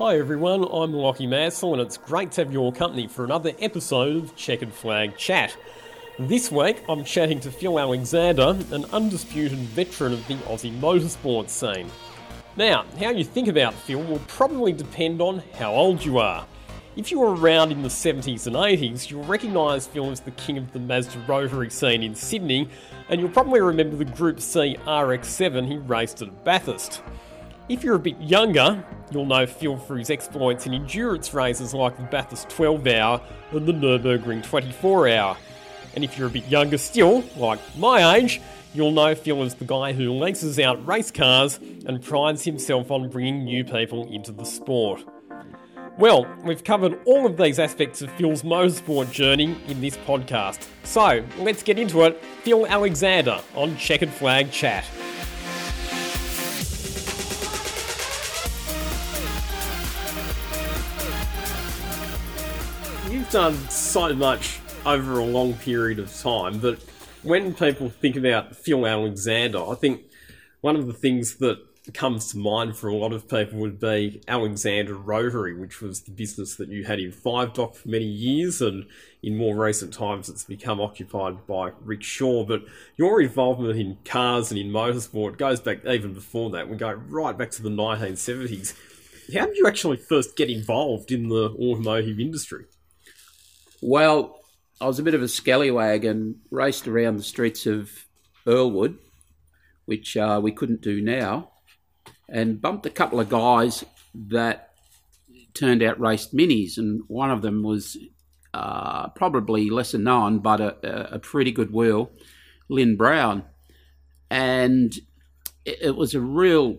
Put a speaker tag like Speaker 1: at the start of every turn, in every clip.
Speaker 1: Hi everyone, I'm Lockie Mansell and it's great to have your company for another episode of Checkered Flag Chat. This week I'm chatting to Phil Alexander, an undisputed veteran of the Aussie motorsport scene. Now, how you think about Phil will probably depend on how old you are. If you were around in the 70s and 80s, you'll recognise Phil as the king of the Mazda rotary scene in Sydney, and you'll probably remember the Group C RX7 he raced at Bathurst. If you're a bit younger, you'll know Phil for his exploits in endurance races like the Bathurst 12 Hour and the Nürburgring 24 Hour. And if you're a bit younger still, like my age, you'll know Phil as the guy who leases out race cars and prides himself on bringing new people into the sport. Well, we've covered all of these aspects of Phil's motorsport journey in this podcast. So, let's get into it. Phil Alexander on Checkered Flag Chat. Done so much over a long period of time, but when people think about Phil Alexander, I think one of the things that comes to mind for a lot of people would be Alexander Rotary, which was the business that you had in Five Dock for many years, and in more recent times it's become occupied by Rick Shaw. But your involvement in cars and in motorsport goes back even before that. We go right back to the 1970s. How did you actually first get involved in the automotive industry?
Speaker 2: Well, I was a bit of a scallywag and raced around the streets of Earlwood, which uh, we couldn't do now, and bumped a couple of guys that turned out raced minis, and one of them was uh, probably lesser known, but a, a, pretty good wheel, Lynn Brown, and it, it was a real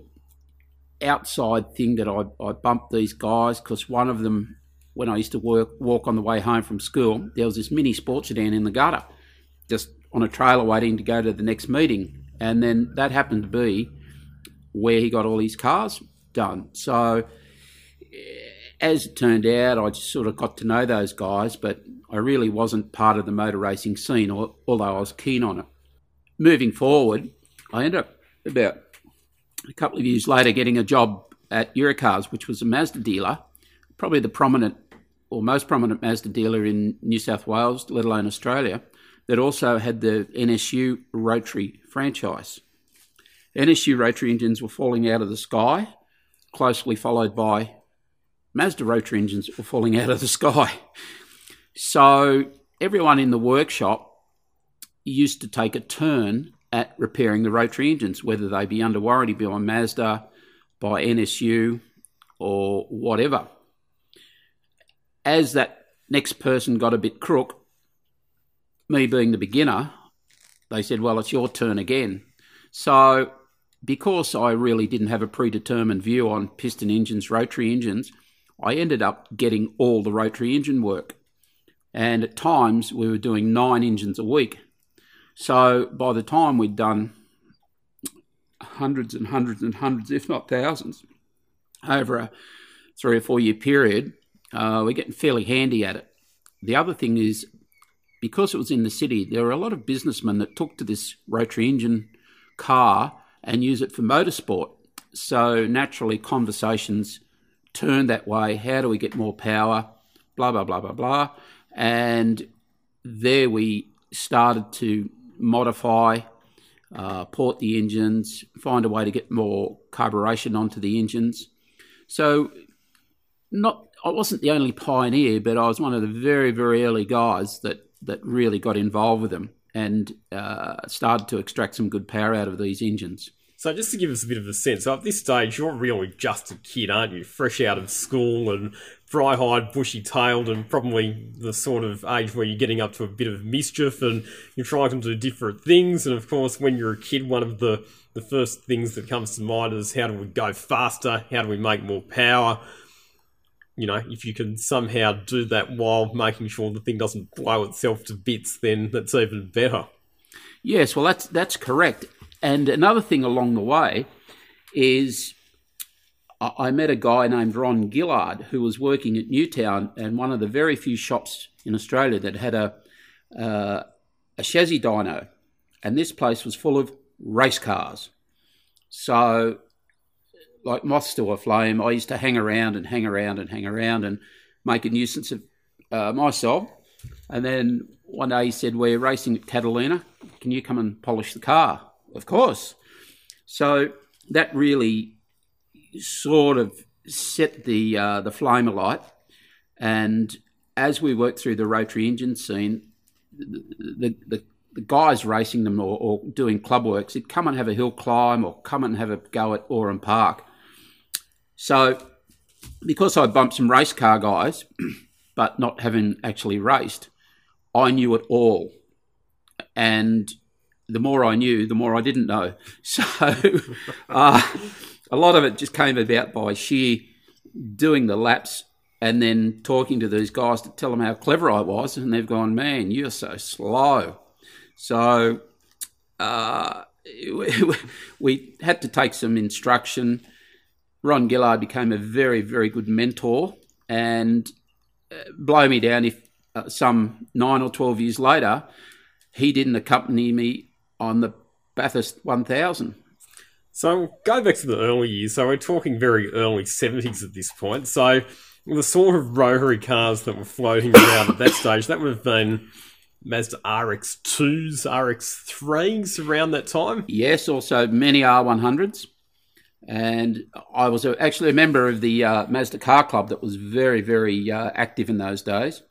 Speaker 2: outside thing that I, I bumped these guys because one of them when I used to work walk on the way home from school, there was this mini sports sedan in the gutter, just on a trailer waiting to go to the next meeting. And then that happened to be where he got all his cars done. So eh, as it turned out, I just sort of got to know those guys, but I really wasn't part of the motor racing scene, although I was keen on it. Moving forward, I ended up about a couple of years later getting a job at Eurocars, which was a Mazda dealer probably the prominent or most prominent Mazda dealer in New South Wales, let alone Australia, that also had the NSU rotary franchise. NSU rotary engines were falling out of the sky, closely followed by Mazda rotary engines that were falling out of the sky. So everyone in the workshop used to take a turn at repairing the rotary engines, whether they be under warranty by Mazda, by NSU, or whatever as that next person got a bit crook, me being the beginner, they said, Well, it's your turn again. So, because I really didn't have a predetermined view on piston engines, rotary engines, I ended up getting all the rotary engine work. And at times we were doing nine engines a week. So by the time we'd done hundreds and hundreds and hundreds, if not thousands, over a three or four year period, uh, we're getting fairly handy at it. The other thing is, because it was in the city, there were a lot of businessmen that took to this rotary engine car and use it for motorsport. So naturally, conversations turned that way. How do we get more power? Blah, blah, blah, blah, blah. And there we started to modify, uh, port the engines, find a way to get more carburation onto the engines. So, not I wasn't the only pioneer, but I was one of the very, very early guys that, that really got involved with them and uh, started to extract some good power out of these engines.
Speaker 1: So, just to give us a bit of a sense, so at this stage, you're really just a kid, aren't you? Fresh out of school and dry eyed, bushy tailed, and probably the sort of age where you're getting up to a bit of mischief and you're trying to do different things. And of course, when you're a kid, one of the, the first things that comes to mind is how do we go faster? How do we make more power? You know, if you can somehow do that while making sure the thing doesn't blow itself to bits, then that's even better.
Speaker 2: Yes, well, that's that's correct. And another thing along the way is I met a guy named Ron Gillard who was working at Newtown and one of the very few shops in Australia that had a uh, a chassis dyno, and this place was full of race cars. So like moths to a flame. I used to hang around and hang around and hang around and make a nuisance of uh, myself. And then one day he said, We're racing at Catalina. Can you come and polish the car? Of course. So that really sort of set the uh, the flame alight. And as we worked through the rotary engine scene, the, the, the, guys racing them or, or, doing club works, they'd come and have a hill climb or come and have a go at Oran Park. So because I bumped some race car guys, but not having actually raced, I knew it all. And the more I knew, the more I didn't know. So uh, a lot of it just came about by sheer doing the laps and then talking to these guys to tell them how clever I was. And they've gone, man, you're so slow. So uh, we, we had to take some instruction. Ron Gillard became a very, very good mentor and uh, blow me down if uh, some nine or 12 years later, he didn't accompany me on the Bathurst 1000.
Speaker 1: So go back to the early years. So we're talking very early 70s at this point. So the sort of rotary cars that were floating around at that stage, that would have been Mazda RX2s, RX3s around that time?
Speaker 2: Yes, also many R100s. And I was actually a member of the uh, Mazda Car Club that was very, very uh, active in those days.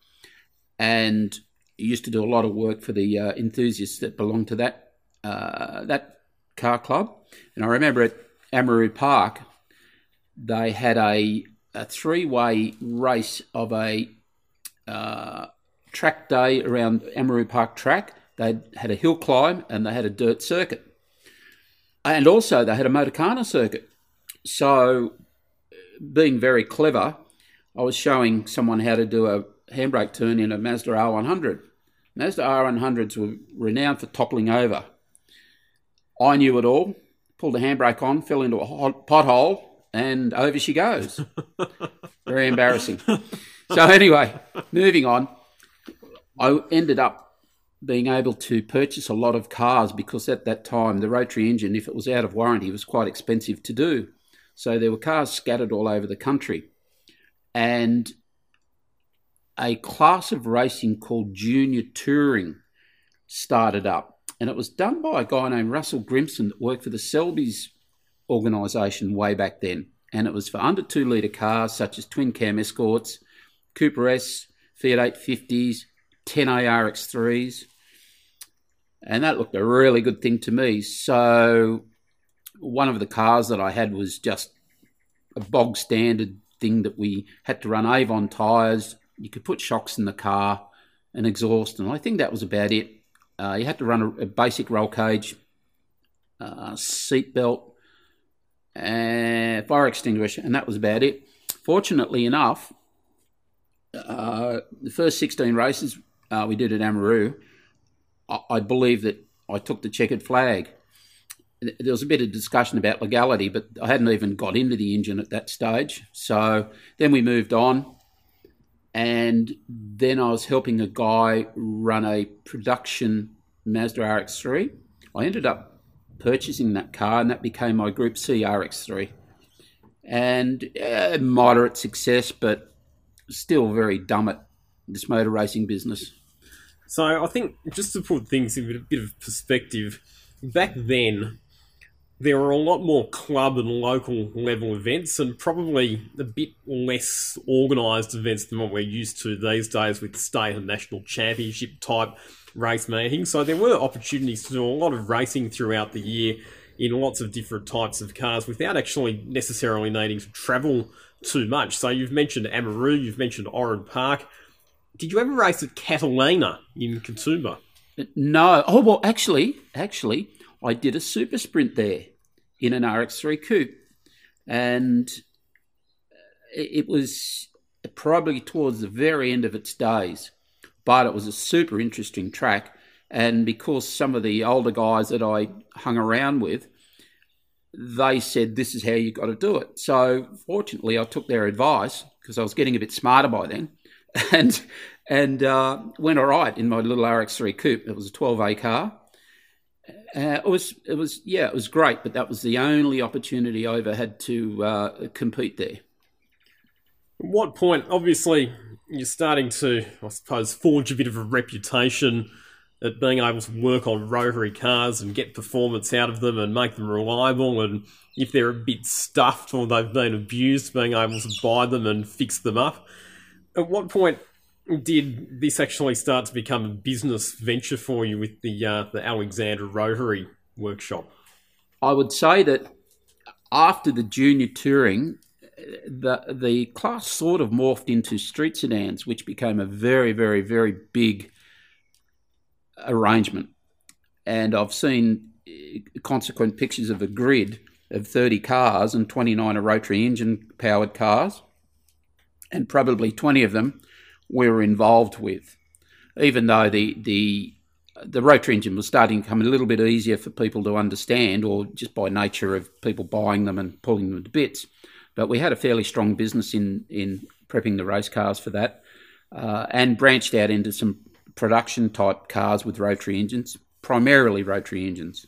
Speaker 2: And used to do a lot of work for the uh, enthusiasts that belonged to that uh, that car club. And I remember at Amaroo Park, they had a, a three way race of a uh, track day around Amaroo Park track. They had a hill climb and they had a dirt circuit. And also they had a Motorkhana circuit. So, being very clever, I was showing someone how to do a handbrake turn in a Mazda R100. Mazda R100s were renowned for toppling over. I knew it all, pulled the handbrake on, fell into a hot pothole, and over she goes. Very embarrassing. So, anyway, moving on. I ended up being able to purchase a lot of cars because at that time the rotary engine, if it was out of warranty, was quite expensive to do. So there were cars scattered all over the country. And a class of racing called junior touring started up. And it was done by a guy named Russell Grimson that worked for the Selby's organisation way back then. And it was for under two litre cars such as twin cam escorts, Cooper S, Fiat 850s, 10 ARX3s. And that looked a really good thing to me. So one of the cars that I had was just a bog standard thing that we had to run Avon tyres. You could put shocks in the car and exhaust, and I think that was about it. Uh, you had to run a, a basic roll cage, uh, seat belt, and fire extinguisher, and that was about it. Fortunately enough, uh, the first 16 races uh, we did at Amaroo, I, I believe that I took the checkered flag. There was a bit of discussion about legality, but I hadn't even got into the engine at that stage. So then we moved on. And then I was helping a guy run a production Mazda RX3. I ended up purchasing that car, and that became my Group C RX3. And uh, moderate success, but still very dumb at this motor racing business.
Speaker 1: So I think just to put things in a bit of perspective, back then there were a lot more club and local level events and probably a bit less organised events than what we're used to these days with state and national championship type race meetings. So there were opportunities to do a lot of racing throughout the year in lots of different types of cars without actually necessarily needing to travel too much. So you've mentioned Amaroo, you've mentioned Oran Park. Did you ever race at Catalina in Katoomba?
Speaker 2: No. Oh well, actually, actually, I did a super sprint there in an RX3 coupe, and it was probably towards the very end of its days, but it was a super interesting track. And because some of the older guys that I hung around with, they said this is how you got to do it. So fortunately, I took their advice because I was getting a bit smarter by then. and and uh, went all right in my little RX3 coupe. It was a 12A car, Uh, it was, it was, yeah, it was great, but that was the only opportunity I ever had to uh, compete there.
Speaker 1: At what point, obviously, you're starting to, I suppose, forge a bit of a reputation at being able to work on rotary cars and get performance out of them and make them reliable. And if they're a bit stuffed or they've been abused, being able to buy them and fix them up. At what point did this actually start to become a business venture for you with the uh, the Alexander Rotary Workshop?
Speaker 2: I would say that after the junior touring, the the class sort of morphed into street sedans, which became a very, very, very big arrangement. And I've seen uh, consequent pictures of a grid of 30 cars and 29 are rotary engine powered cars, and probably 20 of them we were involved with, even though the the the rotary engine was starting to become a little bit easier for people to understand, or just by nature of people buying them and pulling them to bits. But we had a fairly strong business in in prepping the race cars for that, uh, and branched out into some production type cars with rotary engines, primarily rotary engines.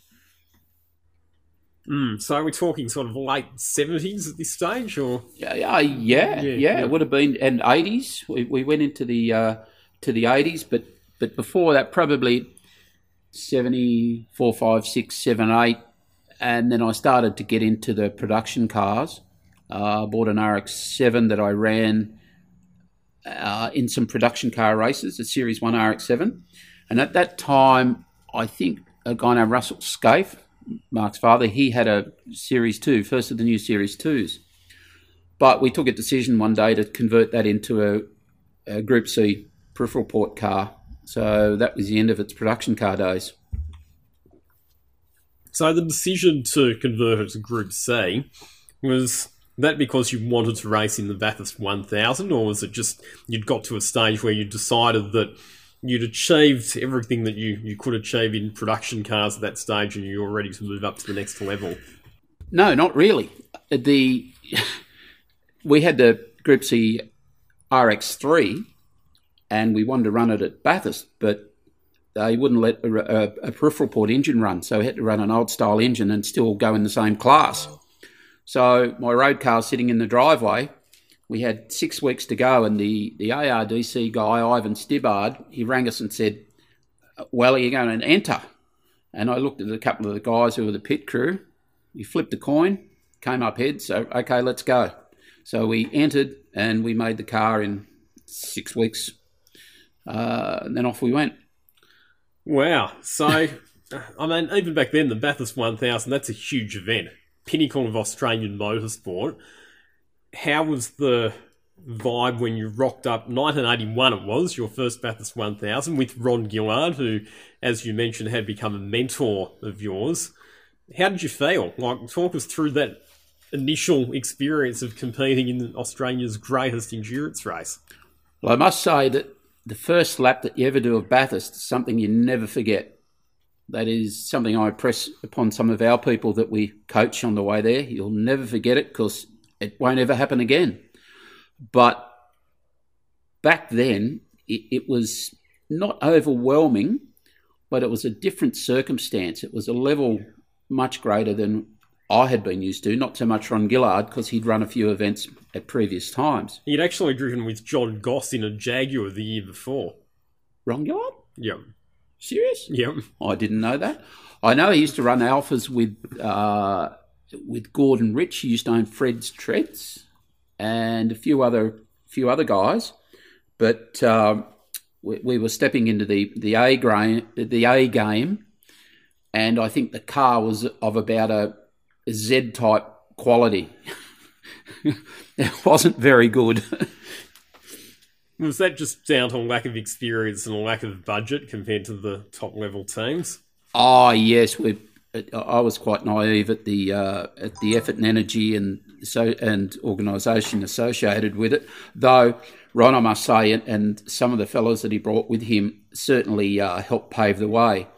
Speaker 1: Mm, so we're talking sort of late seventies at this stage, or
Speaker 2: yeah, yeah, yeah, yeah, yeah. It would have been and eighties. We, we went into the uh, to the eighties, but but before that, probably 74, 5, 6, 7, 8. and then I started to get into the production cars. Uh, bought an RX-7 that I ran uh, in some production car races, a Series One RX-7, and at that time, I think a guy named Russell Skaife Mark's father, he had a Series 2, first of the new Series 2s. But we took a decision one day to convert that into a, a Group C peripheral port car. So that was the end of its production car days.
Speaker 1: So the decision to convert it to Group C was that because you wanted to race in the Bathurst 1000, or was it just you'd got to a stage where you decided that you'd achieved everything that you, you could achieve in production cars at that stage and you were ready to move up to the next level?
Speaker 2: No, not really. The we had the Group C RX3 and we wanted to run it at Bathurst, but they wouldn't let a, a, a, peripheral port engine run, so we had to run an old style engine and still go in the same class. So my road car sitting in the driveway we had six weeks to go, and the, the ARDC guy, Ivan Stibbard, he rang us and said, Well, are you going to enter? And I looked at a couple of the guys who were the pit crew. We flipped a coin, came up head, so okay, let's go. So we entered and we made the car in six weeks. Uh, and then off we went.
Speaker 1: Wow. So, I mean, even back then, the Bathurst 1000, that's a huge event. Pinnacle of Australian motorsport how was the vibe when you rocked up 1981 it was your first Bathurst 1000 with Ron Gillard who as you mentioned had become a mentor of yours. How did you feel? Like talk us through that initial experience of competing in Australia's greatest endurance race.
Speaker 2: Well I must say that the first lap that you ever do of Bathurst is something you never forget. That is something I press upon some of our people that we coach on the way there. You'll never forget it because it won't ever happen again. But back then, it, it was not overwhelming, but it was a different circumstance. It was a level much greater than I had been used to. Not so much Ron Gillard because he'd run a few events at previous times.
Speaker 1: He'd actually driven with John Goss in a Jaguar the year before.
Speaker 2: Ron Gillard?
Speaker 1: Yep.
Speaker 2: Serious?
Speaker 1: Yep.
Speaker 2: I didn't know that. I know he used to run Alfas with uh, with Gordon Rich, he used to own Fred's Treads and a few other few other guys, but um, we, we, were stepping into the the A game, the A game, and I think the car was of about a, a Z type quality. it wasn't very good.
Speaker 1: was that just down to a lack of experience and a lack of budget compared to the top level teams?
Speaker 2: Oh yes, we I was quite naive at the uh, at the effort and energy and so and organisation associated with it. Though Ron, I must say, and, and some of the fellows that he brought with him certainly uh, helped pave the way,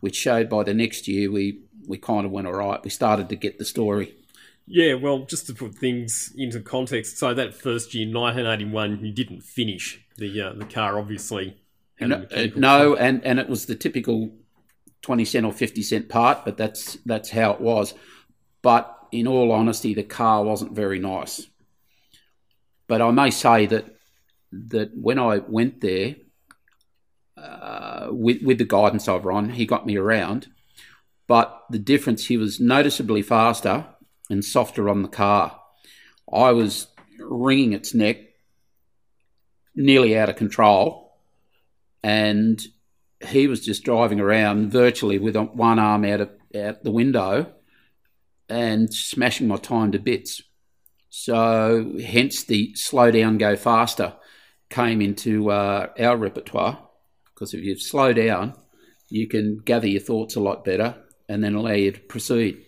Speaker 2: which showed by the next year we we kind of went all right. We started to get the story.
Speaker 1: Yeah, well, just to put things into context, so that first year, 1981, you didn't finish the uh, the car, obviously.
Speaker 2: No, no and, and it was the typical twenty cent or fifty cent part, but that's that's how it was. But in all honesty, the car wasn't very nice. But I may say that that when I went there uh, with with the guidance of Ron, he got me around. But the difference, he was noticeably faster and softer on the car. I was wringing its neck, nearly out of control, and he was just driving around virtually with one arm out of out the window and smashing my time to bits. So, hence the slow down, go faster came into uh, our repertoire because if you slow down, you can gather your thoughts a lot better and then allow you to proceed.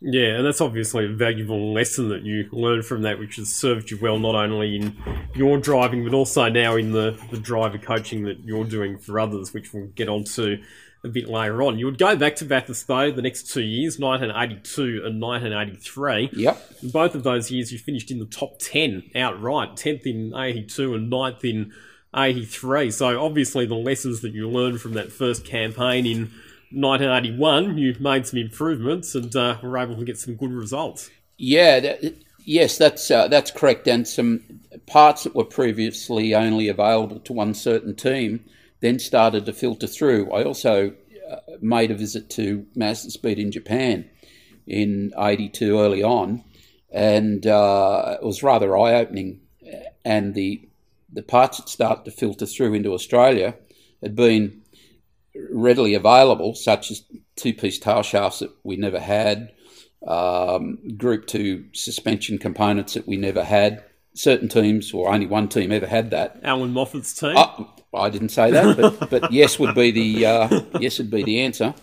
Speaker 1: Yeah, and that's obviously a valuable lesson that you learned from that, which has served you well not only in your driving, but also now in the, the driver coaching that you're doing for others, which we'll get onto a bit later on. You would go back to Bathurst though the next two years, 1982 and 1983.
Speaker 2: Yep.
Speaker 1: In both of those years, you finished in the top 10 outright, 10th in 82 and 9th in 83. So obviously, the lessons that you learned from that first campaign in 1981, you made some improvements and uh, were able to get some good results.
Speaker 2: Yeah, that, yes, that's uh, that's correct. And some parts that were previously only available to one certain team then started to filter through. I also uh, made a visit to Mazda Speed in Japan in '82 early on, and uh, it was rather eye opening. And the the parts that started to filter through into Australia had been readily available, such as two piece tail shafts that we never had, um, Group 2 suspension components that we never had. Certain teams, or only one team, ever had that.
Speaker 1: Allan Moffat's team.
Speaker 2: Uh, I didn't say that, but, but yes would be the uh, yes would be the answer.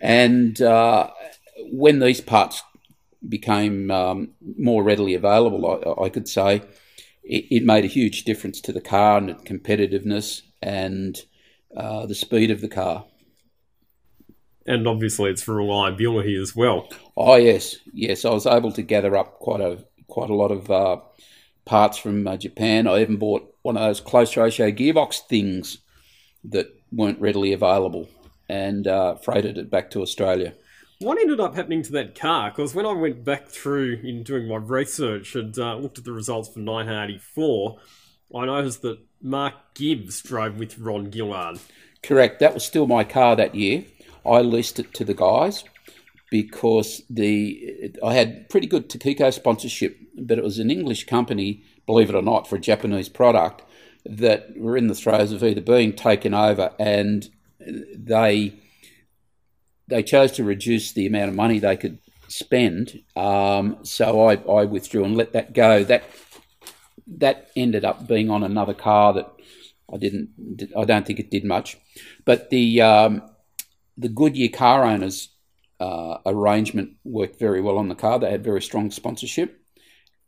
Speaker 2: And uh, when these parts became um, more readily available, I, I could say it, it, made a huge difference to the car and competitiveness and uh, the speed of the car.
Speaker 1: And obviously, it's for reliability as well.
Speaker 2: Oh yes, yes. I was able to gather up quite a quite a lot of uh, parts from uh, Japan. I even bought one of those close ratio gearbox things that weren't readily available and uh, freighted it back to Australia.
Speaker 1: What ended up happening to that car? Because when I went back through in doing my research and uh, looked at the results for 1984, I noticed that Mark Gibbs drove with Ron Gillard.
Speaker 2: Correct. That was still my car that year. I leased it to the guys because the I had pretty good Takiko sponsorship, but it was an English company, believe it or not, for a Japanese product that were in the throes of either being taken over and they they chose to reduce the amount of money they could spend. Um, so I, I withdrew and let that go. That that ended up being on another car that I didn't. I don't think it did much. But the um, the Goodyear car owners uh, arrangement worked very well on the car. They had very strong sponsorship,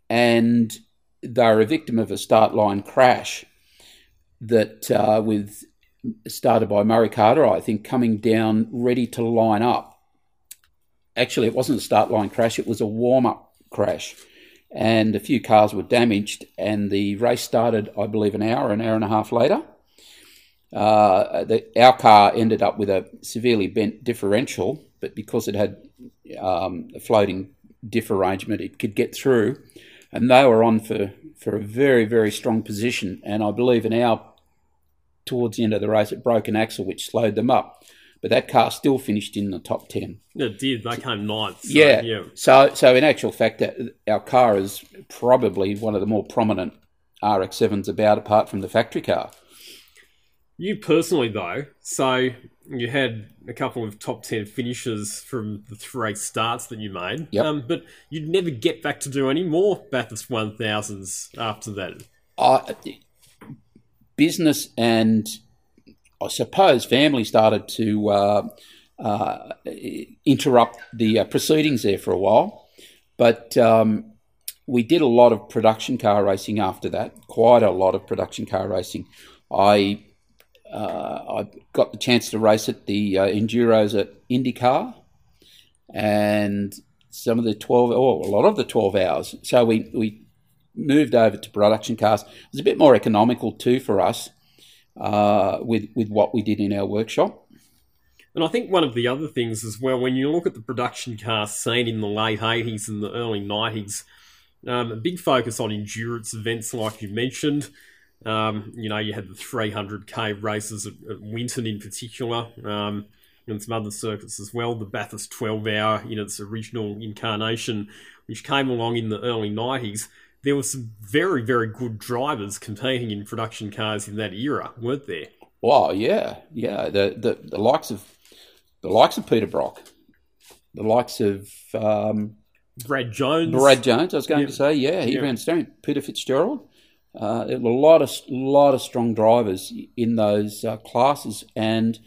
Speaker 2: and they were a victim of a start line crash that uh, with started by Murray Carter, I think, coming down ready to line up. Actually, it wasn't a start line crash; it was a warm up crash and a few cars were damaged. And the race started, I believe, an hour, an hour and a half later. Uh, the, our car ended up with a severely bent differential, but because it had um, a floating diff arrangement, it could get through. And they were on for, for a very, very strong position. And I believe an hour towards the end of the race, it broke an axle, which slowed them up but that car still finished in the top 10.
Speaker 1: It did. They came ninth.
Speaker 2: So, yeah. yeah. So, so in actual fact, our car is probably one of the more prominent RX-7s about, apart from the factory car.
Speaker 1: You personally, though, so you had a couple of top 10 finishes from the three starts that you made,
Speaker 2: yep.
Speaker 1: um, but you'd never get back to do any more Bathurst 1000s after that.
Speaker 2: Uh, business and I suppose family started to uh, uh, interrupt the uh, proceedings there for a while. But um, we did a lot of production car racing after that, quite a lot of production car racing. I uh, I got the chance to race at the uh, enduros at IndyCar, and some of the twelve, or oh, a lot of the twelve hours. So we we moved over to production cars. It was a bit more economical too for us uh, with with what we did in our workshop.
Speaker 1: And I think one of the other things as well, when you look at the production car scene in the late 80s and the early 90s, um, a big focus on endurance events, like you mentioned. Um, you know, you had the 300k races at, at Winton in particular, um, and some other circuits as well. The Bathurst 12 hour in its original incarnation, which came along in the early 90s. There were some very, very good drivers competing in production cars in that era, weren't there?
Speaker 2: Well, yeah, yeah. The, the, the likes of the likes of Peter Brock, the likes of um,
Speaker 1: Brad Jones.
Speaker 2: Brad Jones, I was going to say, yeah, he ran steering. Peter Fitzgerald. Uh, a lot of lot of strong drivers in those uh, classes, and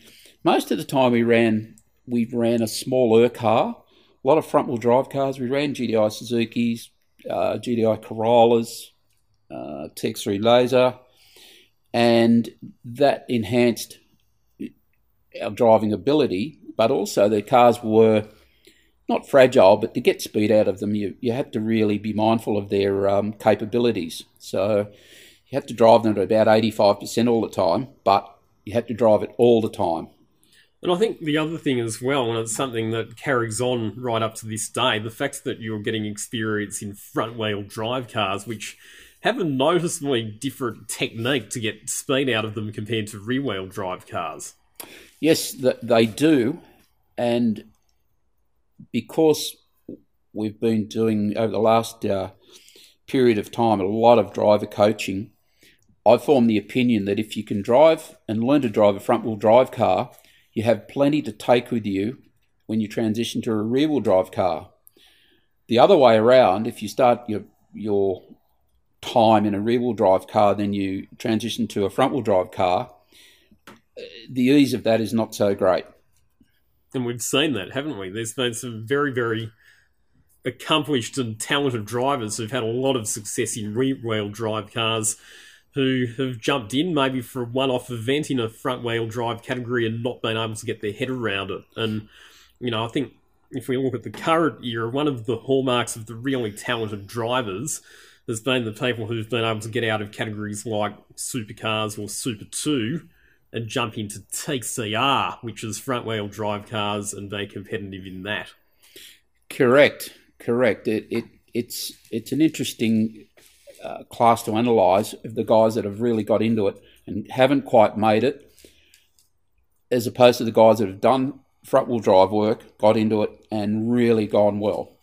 Speaker 2: most of the time we ran we ran a smaller car, a lot of front wheel drive cars. We ran GTI Suzuki's, uh, GDI Corollas, uh, TX3 Laser, and that enhanced our driving ability. But also the cars were not fragile, but to get speed out of them, you, you have to really be mindful of their um, capabilities. So you have to drive them at about 85% all the time, but you have to drive it all the time.
Speaker 1: And I think the other thing as well, and it's something that carries on right up to this day, the fact that you're getting experience in front wheel drive cars, which have a noticeably different technique to get speed out of them compared to rear wheel drive cars.
Speaker 2: Yes, they do. And because we've been doing over the last uh, period of time a lot of driver coaching, I formed the opinion that if you can drive and learn to drive a front wheel drive car, you have plenty to take with you when you transition to a rear wheel drive car. The other way around, if you start your your time in a rear wheel drive car, then you transition to a front wheel drive car, the ease of that is not so great.
Speaker 1: And we've seen that, haven't we? There's been some very, very accomplished and talented drivers who've had a lot of success in rear wheel drive cars who have jumped in maybe for a one off event in a front wheel drive category and not been able to get their head around it. And, you know, I think if we look at the current era, one of the hallmarks of the really talented drivers has been the people who've been able to get out of categories like supercars or Super 2 and jump into TCR, which is front wheel drive cars, and be competitive in that.
Speaker 2: Correct, correct. It, it it's it's an interesting uh, class to analyse of the guys that have really got into it and haven't quite made it, as opposed to the guys that have done front wheel drive work, got into it, and really gone well.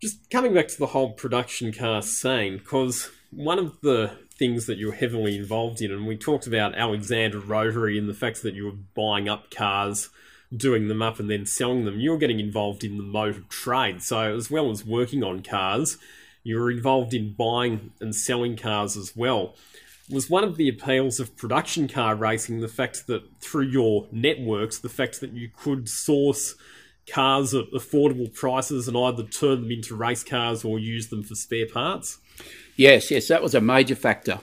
Speaker 1: Just coming back to the whole production car scene, because one of the things that you're heavily involved in. And we talked about Alexander Rotary and the fact that you were buying up cars, doing them up, and then selling them. You're getting involved in the motor trade. So, as well as working on cars, you were involved in buying and selling cars as well. Was one of the appeals of production car racing the fact that through your networks, the fact that you could source cars at affordable prices and either turn them into race cars or use them for spare parts?
Speaker 2: Yes, yes, that was a major factor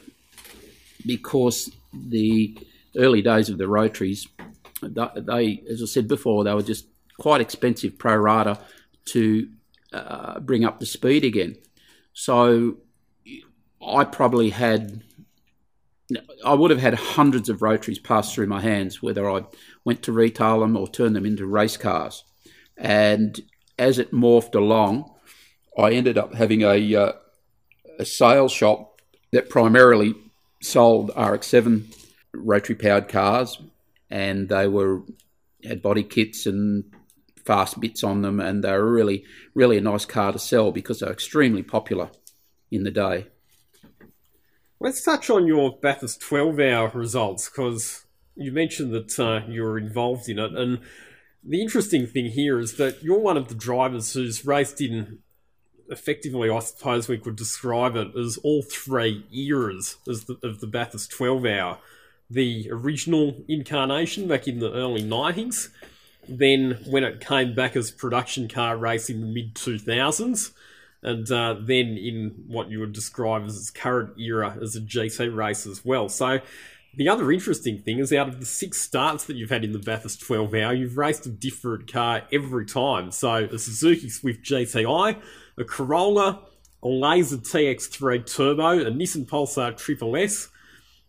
Speaker 2: because the early days of the rotaries, they, as I said before, they were just quite expensive pro rata to uh, bring up the speed again. So I probably had, I would have had hundreds of rotaries pass through my hands, whether I went to retail them or turn them into race cars. And as it morphed along, I ended up having a uh, a sales shop that primarily sold RX7 rotary powered cars, and they were had body kits and fast bits on them, and they were really, really a nice car to sell because they're extremely popular in the day.
Speaker 1: Let's touch on your Bathurst 12 hour results because you mentioned that uh, you were involved in it. And the interesting thing here is that you're one of the drivers who's raced in effectively, I suppose we could describe it as all three eras the, of the Bathurst 12 hour. The original incarnation back in the early 90s, then when it came back as production car race in the mid 2000s, and uh, then in what you would describe as its current era as a GT race as well. So, the other interesting thing is out of the six starts that you've had in the Bathurst 12 hour, you've raced a different car every time. So, a Suzuki Swift GTI, a Corolla, a Laser TX3 Turbo, a Nissan Pulsar Triple S,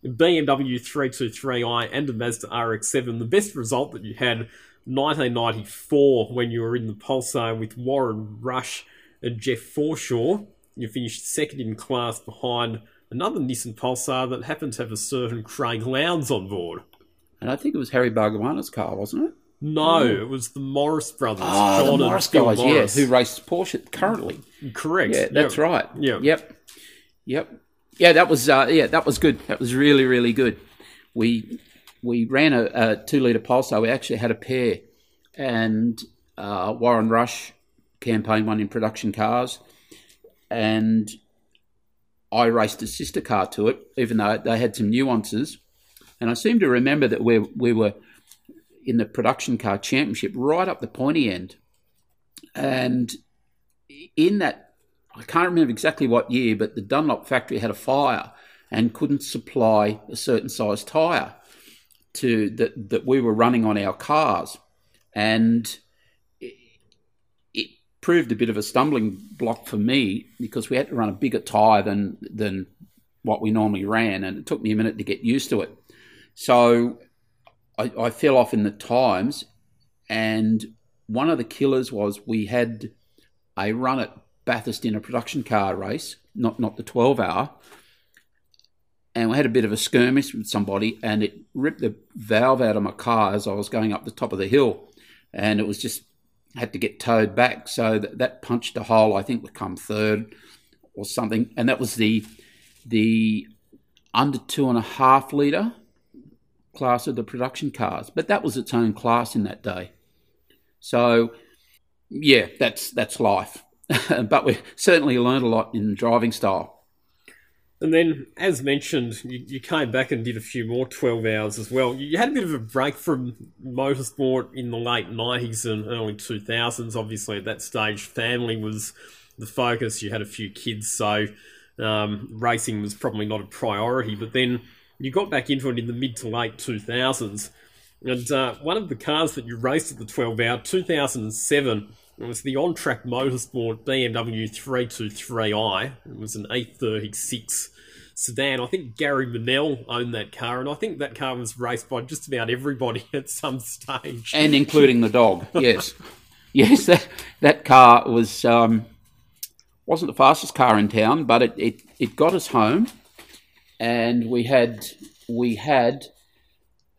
Speaker 1: BMW 323i and a Mazda RX-7. The best result that you had 1994 when you were in the Pulsar with Warren Rush and Jeff Forshaw. You finished second in class behind another Nissan Pulsar that happened to have a certain Craig Lowndes on board.
Speaker 2: And I think it was Harry Bargwanna's car, wasn't it?
Speaker 1: No, it was the Morris brothers.
Speaker 2: Oh,
Speaker 1: John
Speaker 2: the Morris guys,
Speaker 1: Morris.
Speaker 2: yeah, who races Porsche currently.
Speaker 1: Correct.
Speaker 2: Yeah, that's
Speaker 1: Yep.
Speaker 2: right.
Speaker 1: Yeah.
Speaker 2: Yep. Yep. Yeah, that was uh, yeah, that was good. That was really really good. We we ran a, a two liter pulsar. We actually had a pair, and uh, Warren Rush campaign one in production cars, and I raced a sister car to it, even though they had some nuances. And I seem to remember that we we were in the production car championship right up the pointy end, and in that I can't remember exactly what year, but the Dunlop factory had a fire and couldn't supply a certain size tyre to that that we were running on our cars, and it, it proved a bit of a stumbling block for me because we had to run a bigger tyre than than what we normally ran, and it took me a minute to get used to it. So I, I fell off in the times, and one of the killers was we had a run at Bathurst in a production car race, not not the twelve hour, and we had a bit of a skirmish with somebody, and it ripped the valve out of my car as I was going up the top of the hill, and it was just had to get towed back. So that, that punched a hole. I think we come third or something, and that was the the under two and a half liter class of the production cars. But that was its own class in that day. So yeah, that's that's life. but we certainly learned a lot in driving style.
Speaker 1: And then, as mentioned, you, you came back and did a few more 12 hours as well. You had a bit of a break from motorsport in the late 90s and early 2000s. Obviously, at that stage, family was the focus. You had a few kids, so um, racing was probably not a priority. But then you got back into it in the mid to late 2000s. And uh, one of the cars that you raced at the 12 hour, 2007, it was the on track motorsport BMW 323i. It was an E36 sedan. I think Gary Manell owned that car, and I think that car was raced by just about everybody at some stage.
Speaker 2: and including the dog. Yes, yes, that that car was um, wasn't the fastest car in town, but it, it, it got us home, and we had we had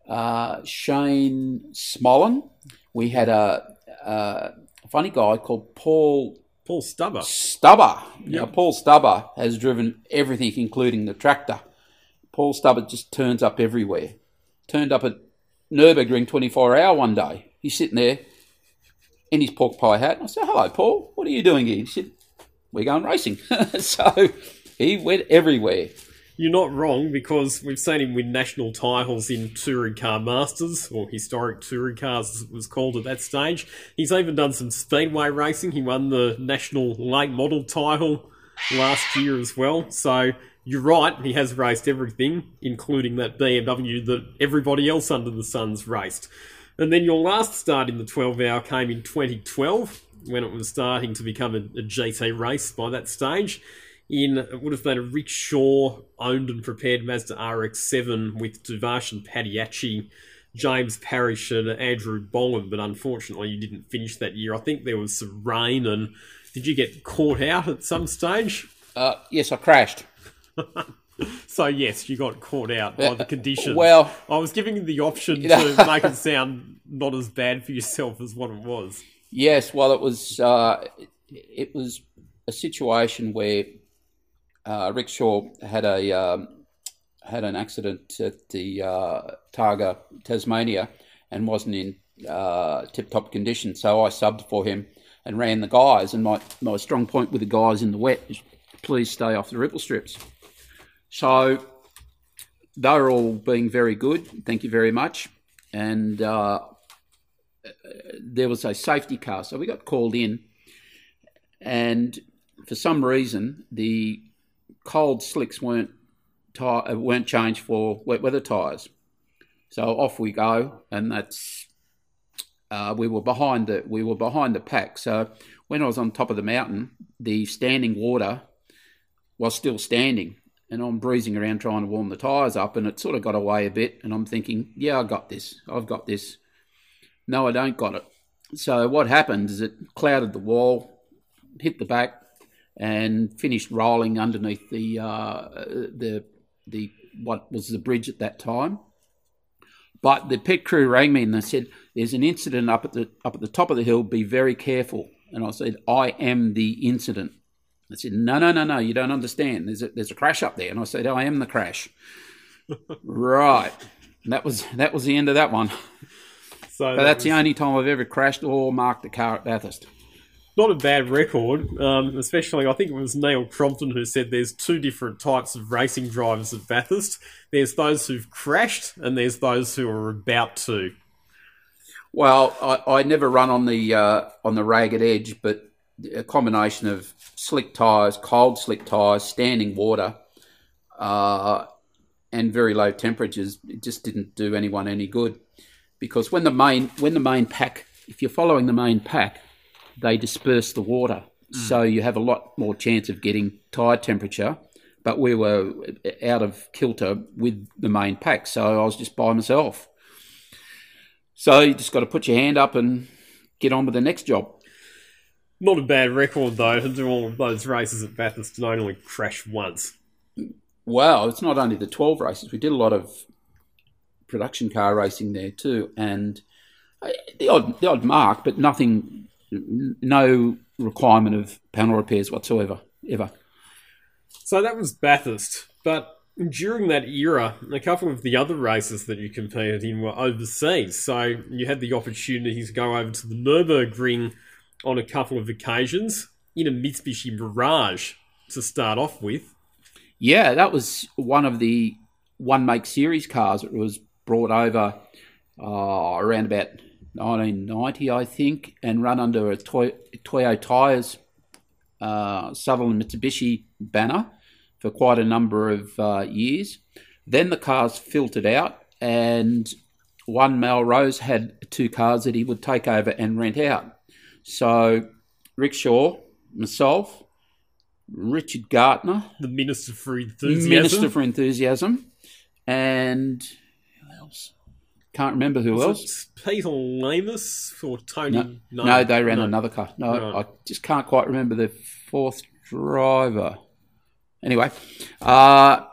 Speaker 2: uh, Shane Smollen. We had a, a funny guy called Paul
Speaker 1: Paul Stubber.
Speaker 2: Stubber. Now, Paul Stubber has driven everything, including the tractor. Paul Stubber just turns up everywhere. Turned up at Nürburgring 24 hour one day. He's sitting there in his pork pie hat. I said, Hello, Paul. What are you doing here? He said, We're going racing. so he went everywhere.
Speaker 1: You're not wrong because we've seen him win national titles in touring car masters or historic touring cars as it was called at that stage. He's even done some speedway racing. He won the national late model title last year as well. So you're right, he has raced everything, including that BMW that everybody else under the sun's raced. And then your last start in the 12 hour came in 2012 when it was starting to become a, a GT race by that stage in it would have been a Rick Shaw owned and prepared Mazda RX-7 with Duvash and Padiachi, James Parrish and Andrew Boland, but unfortunately you didn't finish that year. I think there was some rain and did you get caught out at some stage?
Speaker 2: Uh, yes, I crashed.
Speaker 1: So yes, you got caught out by the conditions.
Speaker 2: Well,
Speaker 1: I was giving you the option to make it sound not as bad for yourself as what it was.
Speaker 2: Yes, well, it was uh, it was a situation where uh, Rick Shaw had a um, had an accident at the uh, Targa, Tasmania, and wasn't in uh, tip-top condition. So I subbed for him and ran the guys. And my, my strong point with the guys in the wet is please stay off the ripple strips. So they were all being very good. Thank you very much. And uh, there was a safety car, so we got called in, and for some reason the cold slicks weren't ti uh, weren't changed for wet weather tyres. So off we go, and that's uh, we were behind the we were behind the pack. So when I was on top of the mountain, the standing water was still standing, and I'm breezing around trying to warm the tyres up, and it sort of got away a bit. And I'm thinking, yeah, I got this. I've got this. No, I don't got it. So what happened is it clouded the wall, hit the back, and finished rolling underneath the uh, the the what was the bridge at that time. But the pit crew rang me and they said, "There's an incident up at the up at the top of the hill. Be very careful." And I said, "I am the incident." They said, "No, no, no, no. You don't understand. There's a there's a crash up there." And I said, "I am the crash." right. And that was that was the end of that one.
Speaker 1: So that
Speaker 2: that's the only time I've ever crashed or marked a car at Bathurst.
Speaker 1: Not a bad record, um, especially I think it was Neil Crompton who said there's two different types of racing drivers at Bathurst. There's those who've crashed, and there's those who are about to.
Speaker 2: Well, I, I never run on the uh, on the ragged edge, but a combination of slick tyres, cold slick tyres, standing water, uh, and very low temperatures, it just didn't do anyone any good. Because when the main when the main pack, if you're following the main pack, they disperse the water, so you have a lot more chance of getting tyre temperature. But we were out of kilter with the main pack, so I was just by myself. So you just got to put your hand up and get on with the next job.
Speaker 1: Not a bad record though to do all of those races at Bathurst and only crash once.
Speaker 2: Well, it's not only the 12 races. We did a lot of production car racing there too, and uh, the odd, the odd mark, but nothing, no requirement of panel repairs whatsoever, ever.
Speaker 1: So that was Bathurst, but during that era, a couple of the other races that you competed in were overseas. So you had the opportunity to go over to the Nurburgring on a couple of occasions in a Mitsubishi Mirage to start off with.
Speaker 2: Yeah, that was one of the one make series cars that was brought over uh, around about 1990, I think, and run under a Toy, Toyo Tires uh, Sutherland Mitsubishi banner for quite a number of uh, years. Then the cars filtered out, and one Melrose had two cars that he would take over and rent out. So Rick Shaw, myself, Richard Gartner,
Speaker 1: The Minister for Enthusiasm.
Speaker 2: Minister for Enthusiasm, and? Can't remember who
Speaker 1: Was
Speaker 2: else.
Speaker 1: it Peter Lamus or Tony?
Speaker 2: No, no, they ran
Speaker 1: no.
Speaker 2: another car. No,
Speaker 1: No.
Speaker 2: I just can't quite remember the fourth driver. Anyway, uh,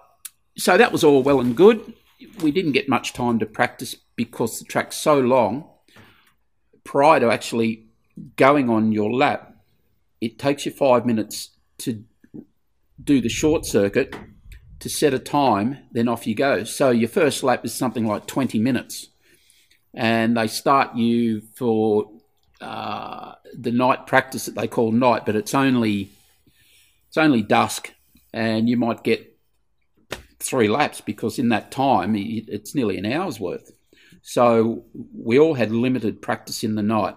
Speaker 2: so that was all well and good. We didn't get much time to practice because the track's so long. Prior to actually going on your lap, it takes you five minutes to do the short circuit to set a time, then off you go. So your first lap is something like 20 minutes. And they start you for uh, the night practice that they call night, but it's only it's only dusk, and you might get three laps because in that time it's nearly an hour's worth. So we all had limited practice in the night.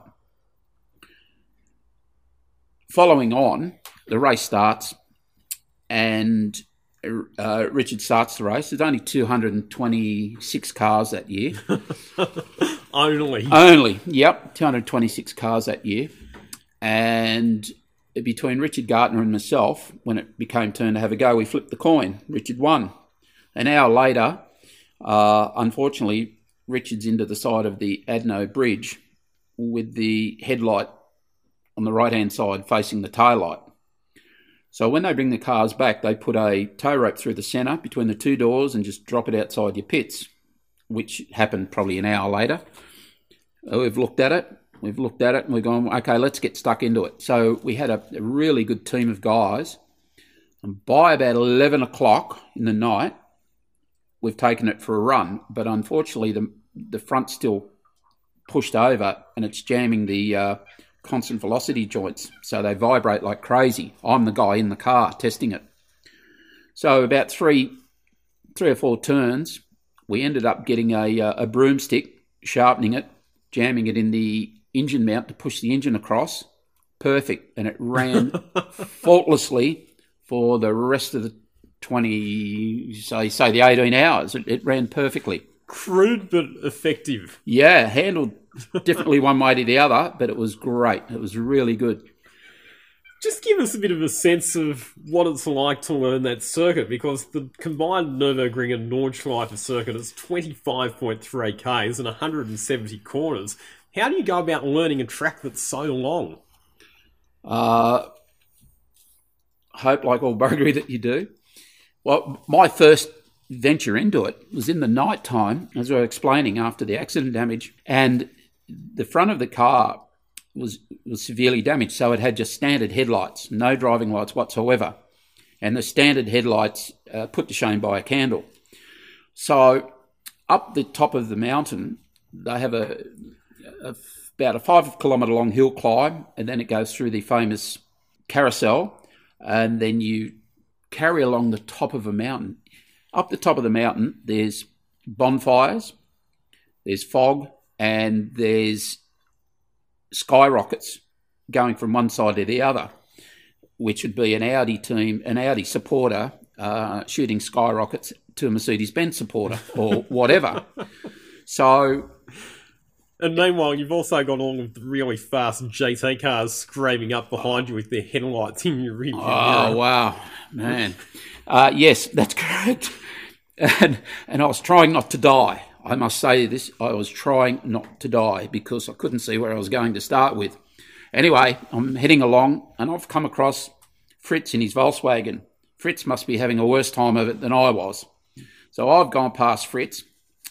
Speaker 2: Following on, the race starts, and uh, Richard starts the race. There's only 226 cars that year.
Speaker 1: Only.
Speaker 2: Only, yep, 226 cars that year. And between Richard Gartner and myself, when it became turn to have a go, we flipped the coin. Richard won. An hour later, uh, unfortunately, Richard's into the side of the Adno Bridge with the headlight on the right hand side facing the taillight. So when they bring the cars back, they put a tow rope through the centre between the two doors and just drop it outside your pits, which happened probably an hour later. We've looked at it. We've looked at it and we've gone, okay, let's get stuck into it. So we had a, a really good team of guys. And by about 11 o'clock in the night, we've taken it for a run. But unfortunately, the, the front's still pushed over and it's jamming the uh, constant velocity joints. So they vibrate like crazy. I'm the guy in the car testing it. So about three, three or four turns, we ended up getting a, uh, a broomstick, sharpening it, jamming it in the engine mount to push the engine across. Perfect. And it ran faultlessly for the rest of the 20, say, say the 18 hours. It, it ran perfectly.
Speaker 1: Crude but effective.
Speaker 2: Yeah, handled differently one way to the other, but it was great. It was really good.
Speaker 1: just give us a bit of a sense of what it's like to learn that circuit because the combined Nürburgring and Nordschleife circuit is 25.3 Ks and 170 corners. How do you go about learning a track that's so long?
Speaker 2: Uh, hope, like all buggery that you do. Well, my first venture into it was in the night time, as I was explaining after the accident damage, and the front of the car was was severely damaged, so it had just standard headlights, no driving lights whatsoever, and the standard headlights uh, put to shame by a candle. So up the top of the mountain, they have a, a about a five kilometre long hill climb, and then it goes through the famous carousel, and then you carry along the top of a mountain. Up the top of the mountain, there's bonfires, there's fog, and there's skyrockets going from one side to the other, which would be an Audi team, an Audi supporter uh, shooting skyrockets to a Mercedes Benz supporter or whatever. so.
Speaker 1: And meanwhile, you've also got of the really fast GT cars screaming up behind you with their headlights in your rear.
Speaker 2: Oh, wow, man. Uh, yes, that's correct. And, and I was trying not to die. I must say this I was trying not to die because I couldn't see where I was going to start with. Anyway, I'm heading along and I've come across Fritz in his Volkswagen. Fritz must be having a worse time of it than I was. So I've gone past Fritz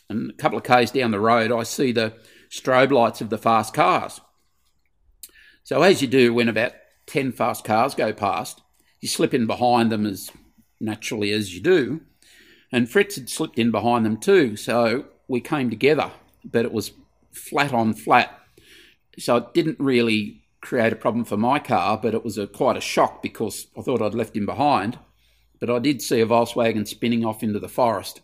Speaker 2: and a couple of k's down the road, I see the strobe lights of the fast cars. So, as you do when about 10 fast cars go past, you slip in behind them as naturally as you do. And Fritz had slipped in behind them too. So we came together, but it was flat on flat. So it didn't really create a problem for my car, but it was a, quite a shock because I thought I'd left him behind. But I did see a Volkswagen spinning off into the forest.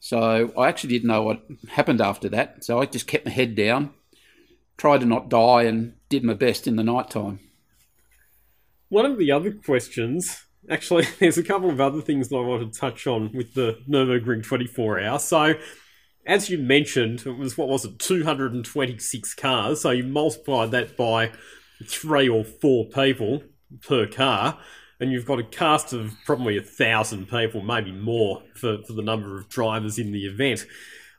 Speaker 2: So I actually didn't know what happened after that. So I just kept my head down, tried to not die, and did my best in the night time.
Speaker 1: One of the other questions, actually, there's a couple of other things that I want to touch on with the Nürburgring 24 hour. So as you mentioned, it was what was it, 226 cars. So you multiplied that by three or four people per car, and you've got a cast of probably a thousand people, maybe more, for, for the number of drivers in the event.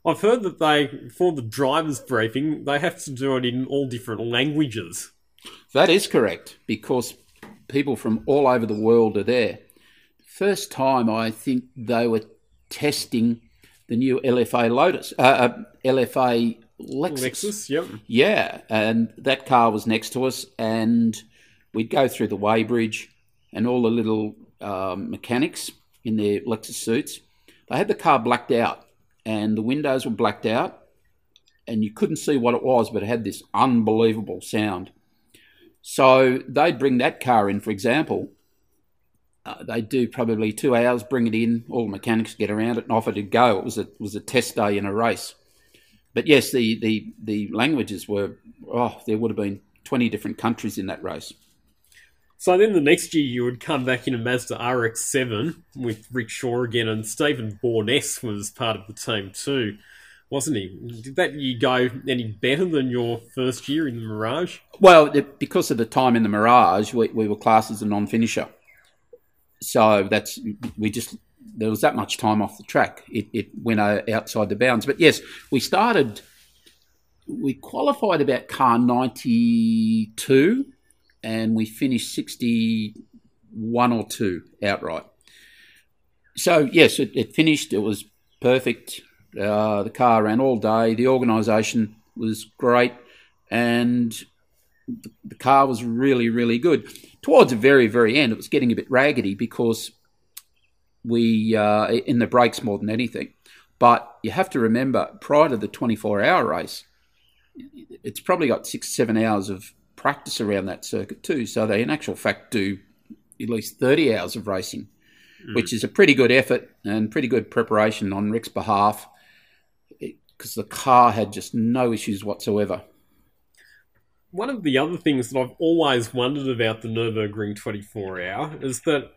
Speaker 1: I've heard that they, for the drivers' briefing, they have to do it in all different languages.
Speaker 2: That is correct, because people from all over the world are there. First time, I think they were testing the new LFA Lotus, uh, uh, LFA Lexus.
Speaker 1: Lexus, yep.
Speaker 2: Yeah, and that car was next to us, and we'd go through the weighbridge, and all the little um, mechanics in their Lexus suits, they had the car blacked out, and the windows were blacked out, and you couldn't see what it was, but it had this unbelievable sound. So they'd bring that car in, for example, uh, they do probably two hours, bring it in, all the mechanics get around it, and off it'd go. It was a was a test day in a race. But yes, the the the languages were oh, there would have been twenty different countries in that race.
Speaker 1: So then the next year you would come back in a Mazda RX-7 with Rick Shaw again, and Stephen Bournes was part of the team too, wasn't he? Did that year go any better than your first year in the Mirage?
Speaker 2: Well, because of the time in the Mirage, we, we were classed as a non-finisher so that's we just there was that much time off the track. It, it went uh, outside the bounds. But yes, we started. We qualified about car ninety two, and we finished sixty one or two outright. So yes, it, it finished. It was perfect. Uh, the car ran all day. The organisation was great, and the car was really, really good. Towards the very, very end, it was getting a bit raggedy because we uh, in the brakes more than anything. But you have to remember, prior to the 24-hour race, it's probably got six, seven hours of practice around that circuit too. So they, in actual fact, do at least 30 hours of racing, mm. which is a pretty good effort and pretty good preparation on Rick's behalf because the car had just no issues whatsoever
Speaker 1: one of the other things that I've always wondered about the Nürburgring 24 hour is that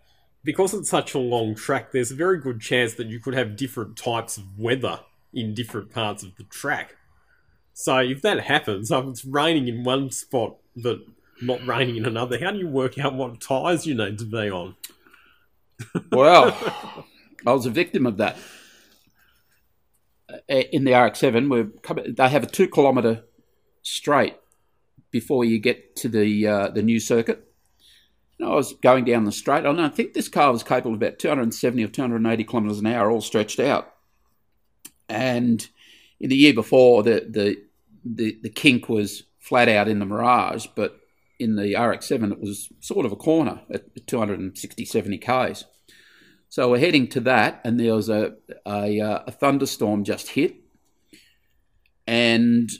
Speaker 1: because it's such a long track, there's a very good chance that you could have different types of weather in different parts of the track. So if that happens, if it's raining in one spot but not raining in another. How do you work out what tyres you need to be on?
Speaker 2: Well, I was a victim of that. Uh, In the RX-7, we're coming, they have a two kilometre straight before you get to the uh, the new circuit. And I was going down the straight, and I think this car was capable of about 270 or 280 kilometres an hour, all stretched out. And in the year before, the the the, the kink was flat out in the Mirage, but in the RX-7, it was sort of a corner at 260, 70 k's. So we're heading to that, and there was a, a, uh, a thunderstorm just hit, and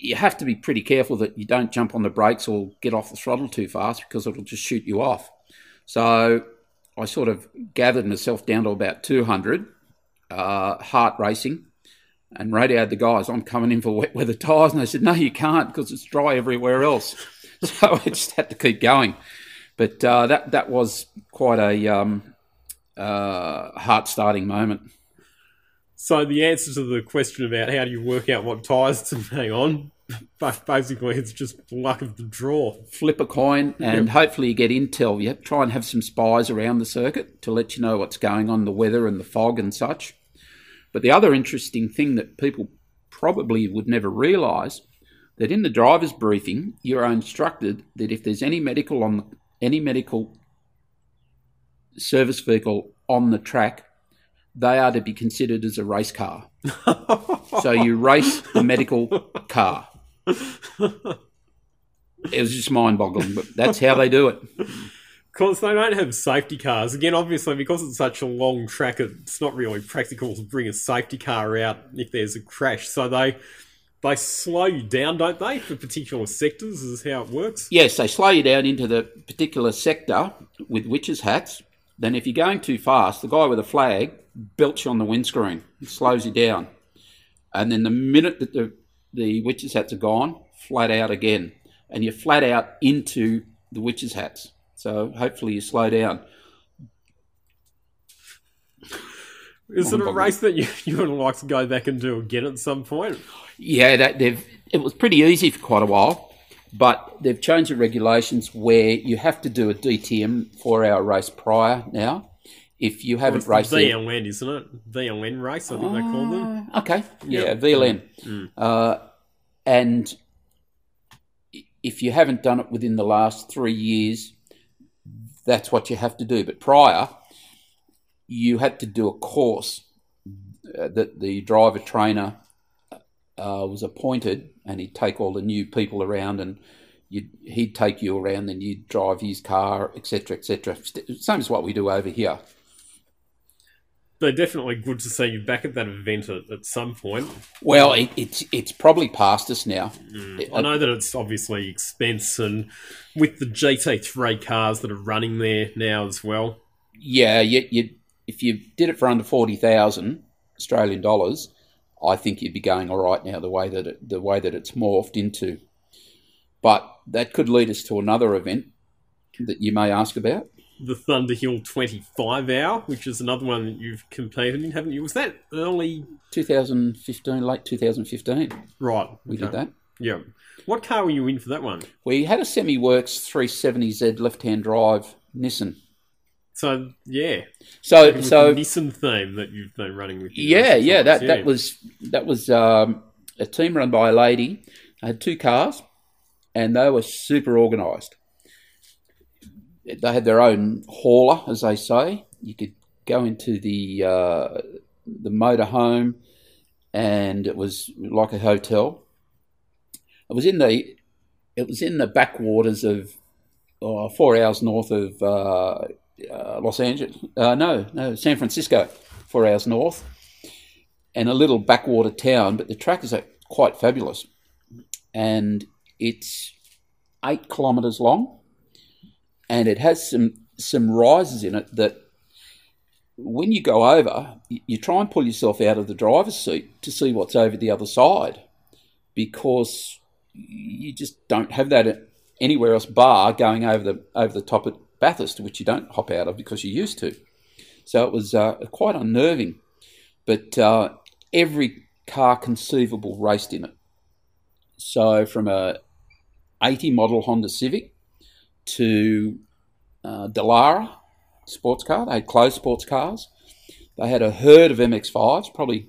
Speaker 2: you have to be pretty careful that you don't jump on the brakes or get off the throttle too fast because it'll just shoot you off. So I sort of gathered myself down to about 200, uh, heart racing, and radioed the guys, I'm coming in for wet weather tyres. And they said, no, you can't because it's dry everywhere else. so I just had to keep going. But uh, that, that was quite a um, uh, heart starting moment.
Speaker 1: So the answer to the question about how do you work out what tyres to hang on, basically it's just luck of the draw.
Speaker 2: Flip a coin and hopefully you get intel. You try and have some spies around the circuit to let you know what's going on, the weather and the fog and such. But the other interesting thing that people probably would never realise that in the driver's briefing, you are instructed that if there's any medical on any medical service vehicle on the track, they are to be considered as a race car. so you race the medical car. It was just mind-boggling, but that's how they do it.
Speaker 1: Because they don't have safety cars. Again, obviously, because it's such a long track, it's not really practical to bring a safety car out if there's a crash. So they they slow you down, don't they, for particular sectors? Is how it works.
Speaker 2: Yes, they slow you down into the particular sector with witches' hats. Then, if you're going too fast, the guy with a flag belts you on the windscreen. Slows you down. And then the minute that the, the witches' hats are gone, flat out again. And you're flat out into the witches' hats. So hopefully you slow down.
Speaker 1: Is it a race that you, you would like to go back and do again at some point?
Speaker 2: Yeah, that they've it was pretty easy for quite a while, but they've changed the regulations where you have to do a DTM four hour race prior now. If you haven't
Speaker 1: the
Speaker 2: raced there,
Speaker 1: VLN, isn't it? VLN race, I think they call them.
Speaker 2: Uh, okay, yeah,
Speaker 1: Yep.
Speaker 2: VLN,
Speaker 1: Mm.
Speaker 2: uh, and if you haven't done it within the last three years, that's what you have to do. But prior, you had to do a course uh, that the driver trainer uh, was appointed, and he'd take all the new people around, and he'd take you around, and you'd drive his car, etc., etc. Same as what we do over here.
Speaker 1: They're definitely good to see you back at that event at, at some point.
Speaker 2: Well, it, it's it's probably past us now. Mm.
Speaker 1: I uh, know that it's obviously expense, and with the GT3 cars that are running there now as well.
Speaker 2: Yeah, you, you if you did it for under forty thousand Australian dollars, I think you'd be going all right now. The way that it, the way that it's morphed into, but that could lead us to another event that you may ask about.
Speaker 1: The Thunderhill 25 hour, which is another one that you've competed in, haven't you? Was that early?
Speaker 2: 2015, late 2015,
Speaker 1: Right.
Speaker 2: we
Speaker 1: okay.
Speaker 2: did that.
Speaker 1: Yeah. What car were you in for that one?
Speaker 2: We had a Semi Works 370Z left-hand drive Nissan.
Speaker 1: So, yeah.
Speaker 2: So, so
Speaker 1: the Nissan theme that you've been running with.
Speaker 2: Yeah, yeah, that
Speaker 1: exercise,
Speaker 2: that was that was um, a team run by a lady. I had two cars, and they were super organised. They had their own hauler, as they say. You could go into the uh, the motorhome, and it was like a hotel. It was in the it was in the backwaters of uh, four hours north of uh, uh, Los Angeles. Uh, no, no, San Francisco, four hours north and a little backwater town, but the track is uh, quite fabulous. And it's eight kilometres long, and it has some some rises in it that when you go over, you try and pull yourself out of the driver's seat to see what's over the other side, because you just don't have that anywhere else bar going over the over the top at Bathurst, which you don't hop out of because you're used to. So it was uh, quite unnerving but uh, every car conceivable raced in it. So from a 80 model Honda Civic to uh, Dallara sports car. They had closed sports cars. They had a herd of MX5s, probably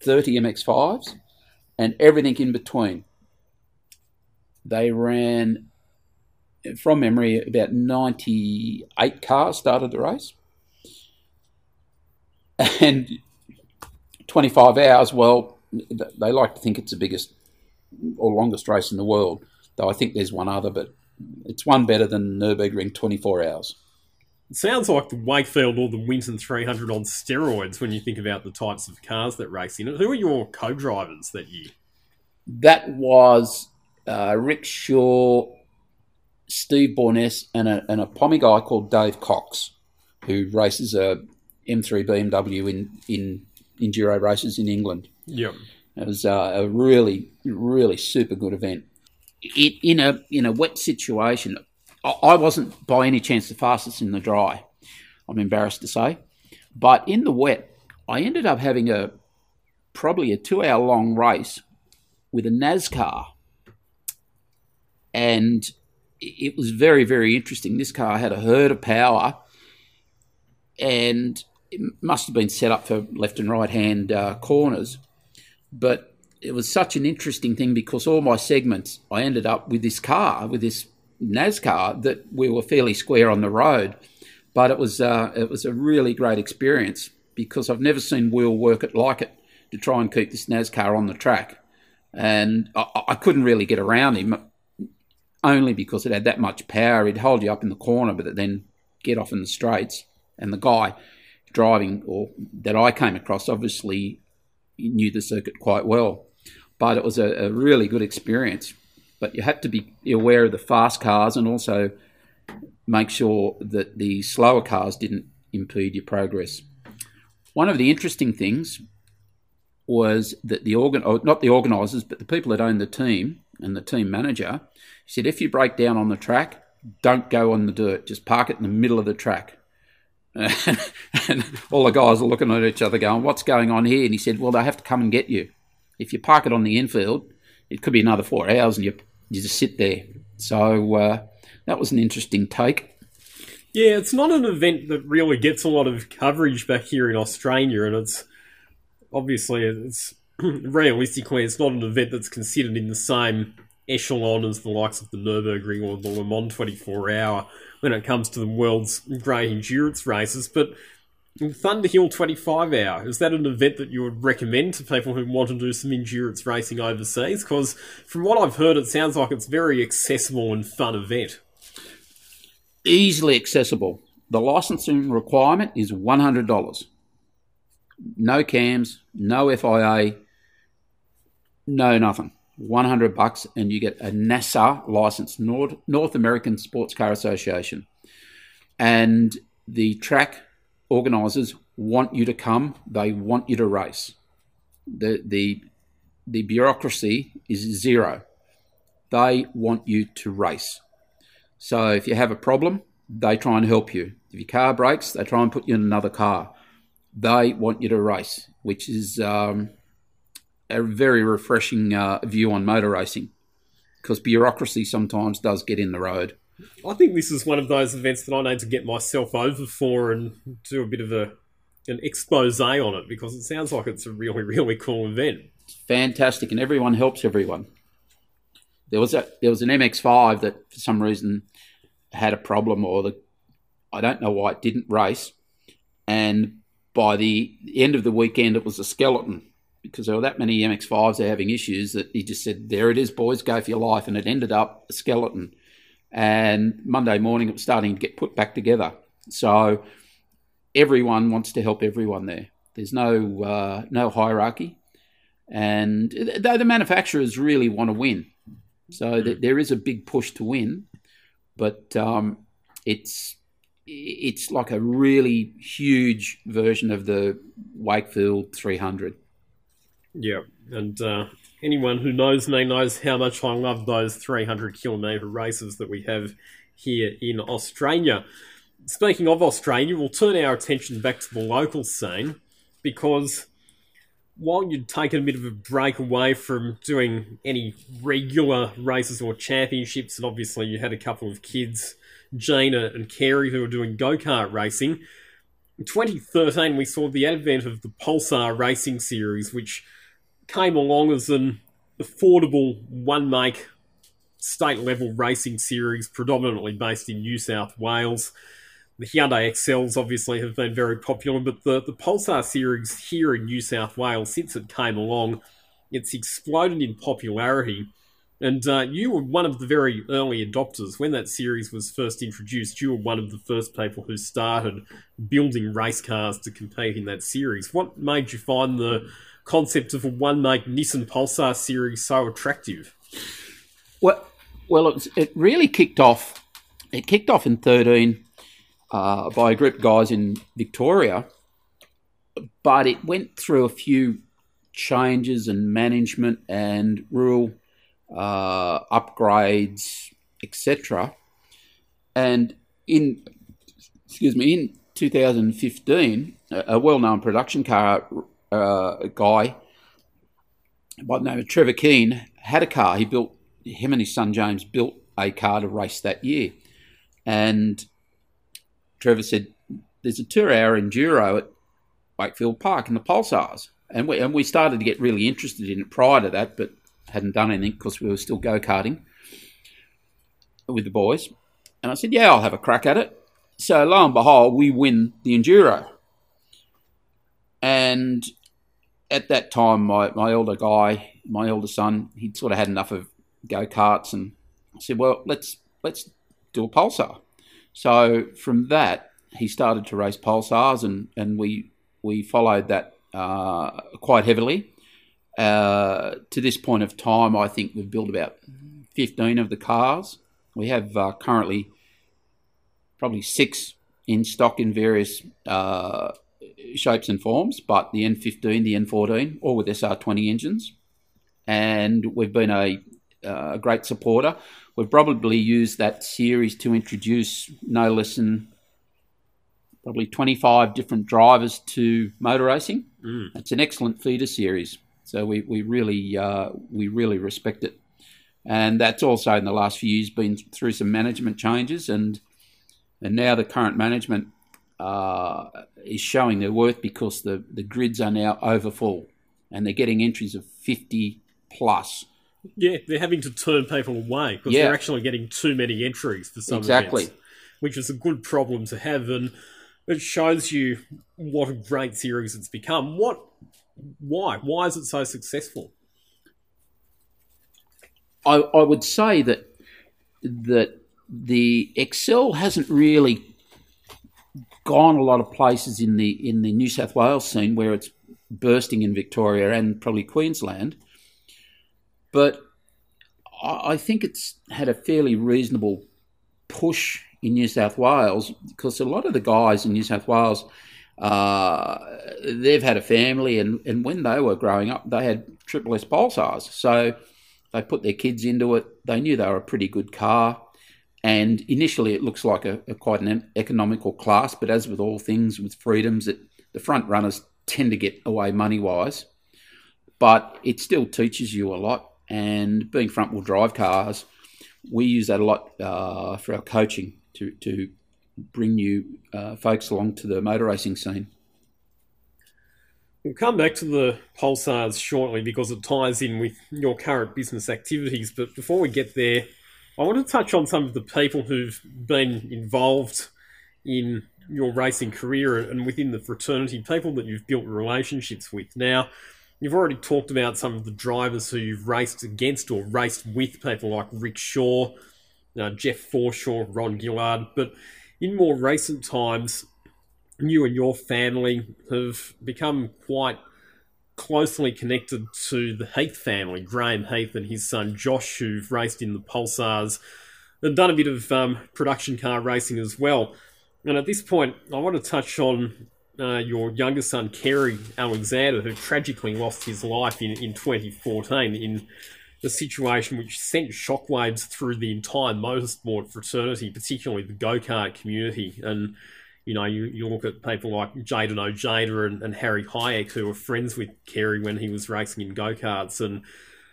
Speaker 2: 30 MX5s, and everything in between. They ran, from memory, about 98 cars started the race. And 25 hours, well, they like to think it's the biggest or longest race in the world, though I think there's one other, but it's one better than Nürburgring 24 hours.
Speaker 1: It sounds like the Wakefield or the Winton 300 on steroids when you think about the types of cars that race in it. Who are your co-drivers that year?
Speaker 2: That was uh, Rick Shaw, Steve Borness, and a, and a Pommy guy called Dave Cox, who races a M3 BMW in, in enduro races in England.
Speaker 1: Yep.
Speaker 2: It was uh, a really, really super good event. It, in a in a wet situation, I wasn't by any chance the fastest in the dry. I'm embarrassed to say, but in the wet, I ended up having a probably a two hour long race with a NASCAR, and it was very very interesting. This car had a herd of power, and it must have been set up for left and right hand uh, corners, but it was such an interesting thing because all my segments I ended up with this car with this NASCAR that we were fairly square on the road, but it was uh, it was a really great experience because I've never seen Will work it like it to try and keep this NASCAR on the track, and I, I couldn't really get around him only because it had that much power. He'd hold you up in the corner, but then get off in the straights. And the guy driving, or that I came across, obviously knew the circuit quite well. But it was a, a really good experience but you had to be aware of the fast cars and also make sure that the slower cars didn't impede your progress. One of the interesting things was that the organ, oh, not the organisers, but the people that own the team and the team manager said, if you break down on the track, don't go on the dirt, just park it in the middle of the track. and all the guys are looking at each other going, what's going on here? And he said, well, they have to come and get you. If you park it on the infield, it could be another four hours and you you just sit there. So uh, that was an interesting take.
Speaker 1: Yeah, it's not an event that really gets a lot of coverage back here in Australia, and it's obviously it's realistically it's not an event that's considered in the same echelon as the likes of the Nurburgring or the Le Mans 24 Hour when it comes to the world's great endurance races. But Thunderhill 25 Hour, is that an event that you would recommend to people who want to do some endurance racing overseas? Because from what I've heard, it sounds like it's very accessible and fun event.
Speaker 2: Easily accessible. The licensing requirement is $100. No CAMS, no FIA, no nothing. 100 bucks and you get a NASA license, North American Sports Car Association. And the track organisers want you to come. They want you to race. The the the bureaucracy is zero. They want you to race. So if you have a problem, they try and help you. If your car breaks, they try and put you in another car. They want you to race, which is um, a very refreshing uh, view on motor racing because bureaucracy sometimes does get in the road.
Speaker 1: I think this is one of those events that I need to get myself over for and do a bit of a an expose on it because it sounds like it's a really really cool event.
Speaker 2: fantastic, and everyone helps everyone. There was a there was an MX5 that for some reason had a problem, or the I don't know why it didn't race, and by the end of the weekend it was a skeleton because there were that many MX5s are having issues that he just said, "There it is, boys, go for your life," and it ended up a skeleton and Monday morning it was starting to get put back together. So everyone wants to help everyone there. There's no uh, no hierarchy, and though the manufacturers really want to win, so th- there is a big push to win, but um, it's it's like a really huge version of the Wakefield 300.
Speaker 1: Yeah, and uh, anyone who knows me knows how much I love those 300 kilometre races that we have here in Australia. Speaking of Australia, we'll turn our attention back to the local scene because while you'd taken a bit of a break away from doing any regular races or championships, and obviously you had a couple of kids, Gina and Carey, who were doing go kart racing. In 2013, we saw the advent of the Pulsar Racing Series, which came along as an affordable one make state level racing series, predominantly based in New South Wales. The Hyundai Excels obviously have been very popular, but the, the Pulsar series here in New South Wales, since it came along, it's exploded in popularity. And uh, you were one of the very early adopters. When that series was first introduced, you were one of the first people who started building race cars to compete in that series. What made you find the concept of a one Nissan Pulsar series so attractive?
Speaker 2: Well, well, it, it really kicked off. It kicked off in thirteen uh, by a group of guys in Victoria, but it went through a few changes and management and rule uh, upgrades, etc. And in excuse me, in 2015, a well-known production car uh, guy by the name of Trevor Keane had a car. He built him and his son James built a car to race that year, and Trevor said, "There's a two-hour enduro at Wakefield Park in the Pulsars," and we and we started to get really interested in it prior to that, but hadn't done anything because we were still go karting with the boys. And I said, "Yeah, I'll have a crack at it." So lo and behold, we win the enduro, and at that time, my, my older guy, my older son, he'd sort of had enough of go karts, and I said, "Well, let's let's do a pulsar." So from that, he started to race pulsars, and and we we followed that uh, quite heavily. Uh, to this point of time, I think we've built about fifteen of the cars. We have uh, currently probably six in stock in various uh, shapes and forms, but the N15, the N14, all with SR20 engines. And we've been a, a great supporter. We've probably used that series to introduce no less than probably 25 different drivers to motor racing. Mm. It's an excellent feeder series. So we, we really uh, we really respect it. And that's also in the last few years been through some management changes and and now the current management uh, is showing their worth because the, the grids are now over full and they're getting entries of 50 plus.
Speaker 1: Yeah, they're having to turn people away because yeah. they're actually getting too many entries for some exactly. events, which is a good problem to have. And it shows you what a great series it's become. What, why, why is it so successful?
Speaker 2: I, I would say that that the Excel hasn't really gone a lot of places in the in the New South Wales scene where it's bursting in Victoria and probably Queensland. But I think it's had a fairly reasonable push in New South Wales because a lot of the guys in New South Wales, uh, they've had a family, and, and when they were growing up, they had Triple S Pulsars. So they put their kids into it. They knew they were a pretty good car. And initially, it looks like a, a quite an economical class, but as with all things with freedoms, it, the front runners tend to get away money wise. But it still teaches you a lot. And being front wheel drive cars, we use that a lot uh, for our coaching to, to bring you uh, folks along to the motor racing scene.
Speaker 1: We'll come back to the pulsars shortly because it ties in with your current business activities. But before we get there, I want to touch on some of the people who've been involved in your racing career and within the fraternity, people that you've built relationships with. Now, you've already talked about some of the drivers who you've raced against or raced with, people like Rick Shaw, uh, Jeff Forshaw, Ron Gillard, but in more recent times, you and your family have become quite closely connected to the Heath family, Graham Heath and his son Josh, who've raced in the Pulsars and done a bit of um, production car racing as well. And at this point, I want to touch on uh, your younger son, Kerry Alexander, who tragically lost his life in, in 2014 in a situation which sent shockwaves through the entire motorsport fraternity, particularly the go kart community. And you know, you, you look at people like Jayden Ojeda and, and Harry Hayek, who were friends with Kerry when he was racing in go karts, and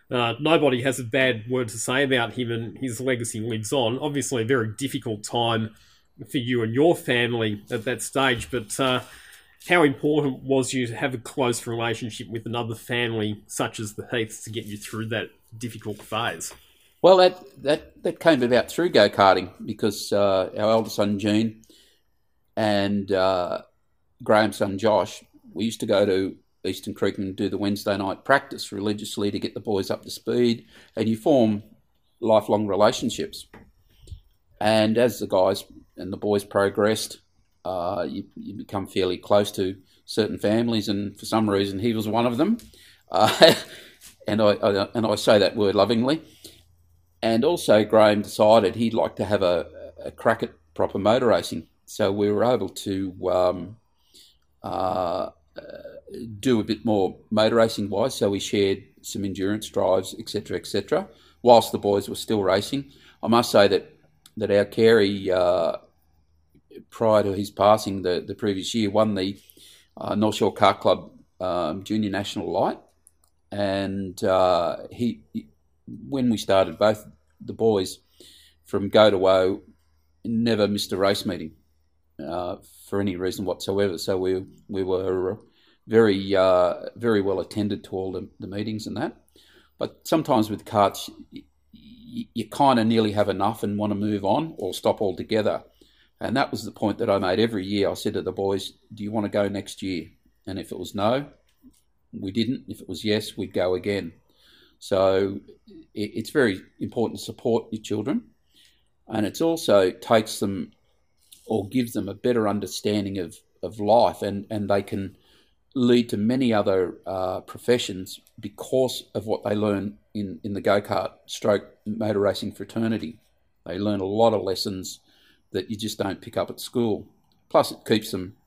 Speaker 1: uh, nobody has a bad word to say about him, and his legacy lives on. Obviously, a very difficult time for you and your family at that stage, but uh, how important was you to have a close relationship with another family such as the Heaths to get you through that difficult phase?
Speaker 2: Well, that that that came about through go karting because uh, our eldest son Gene and uh, Graham's son Josh, we used to go to Eastern Creek and do the Wednesday night practice religiously to get the boys up to speed, and you form lifelong relationships. And as the guys and the boys progressed, uh, you, you, become fairly close to certain families, and for some reason, he was one of them. Uh, and I, I, and I say that word lovingly. And also, Graham decided he'd like to have a, a crack at proper motor racing, so we were able to um, uh, do a bit more motor racing wise. So we shared some endurance drives, etc., etc. Whilst the boys were still racing, I must say that that our Carey, uh, prior to his passing the, the previous year, won the uh, North Shore Car Club um, Junior National Light, and uh, he, when we started, both the boys from go to woe never missed a race meeting uh, for any reason whatsoever. So we we were very uh, very well attended to all the, the, meetings and that. But sometimes with karts, you, you kind of nearly have enough and want to move on or stop altogether. And that was the point that I made every year. I said to the boys, "Do you want to go next year?" And if it was no, we didn't. If it was yes, we'd go again. So it's very important to support your children, and it also takes them or gives them a better understanding of, of life, and, and they can lead to many other uh, professions because of what they learn in, in the go kart stroke motor racing fraternity. They learn a lot of lessons that you just don't pick up at school. Plus, it keeps them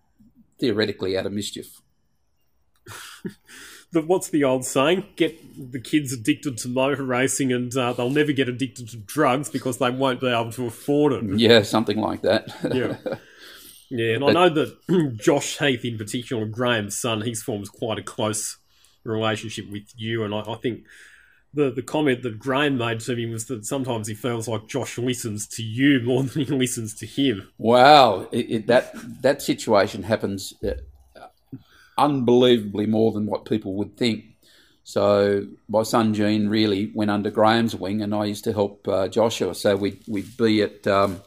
Speaker 2: theoretically out of mischief.
Speaker 1: the, what's the old saying? Get the kids addicted to motor racing, and uh, they'll never get addicted to drugs because they won't be able to afford it.
Speaker 2: Yeah, something like that.
Speaker 1: yeah. Yeah, and but, I know that Josh Heath, in particular, Graham's son, he's formed quite a close relationship with you, and I, I think the the comment that Graham made to me was that sometimes he feels like Josh listens to you more than he listens to him.
Speaker 2: Wow, it, it, that that situation happens uh, unbelievably more than what people would think. So my son Gene really went under Graham's wing, and I used to help uh, Joshua. So we'd we'd be at um,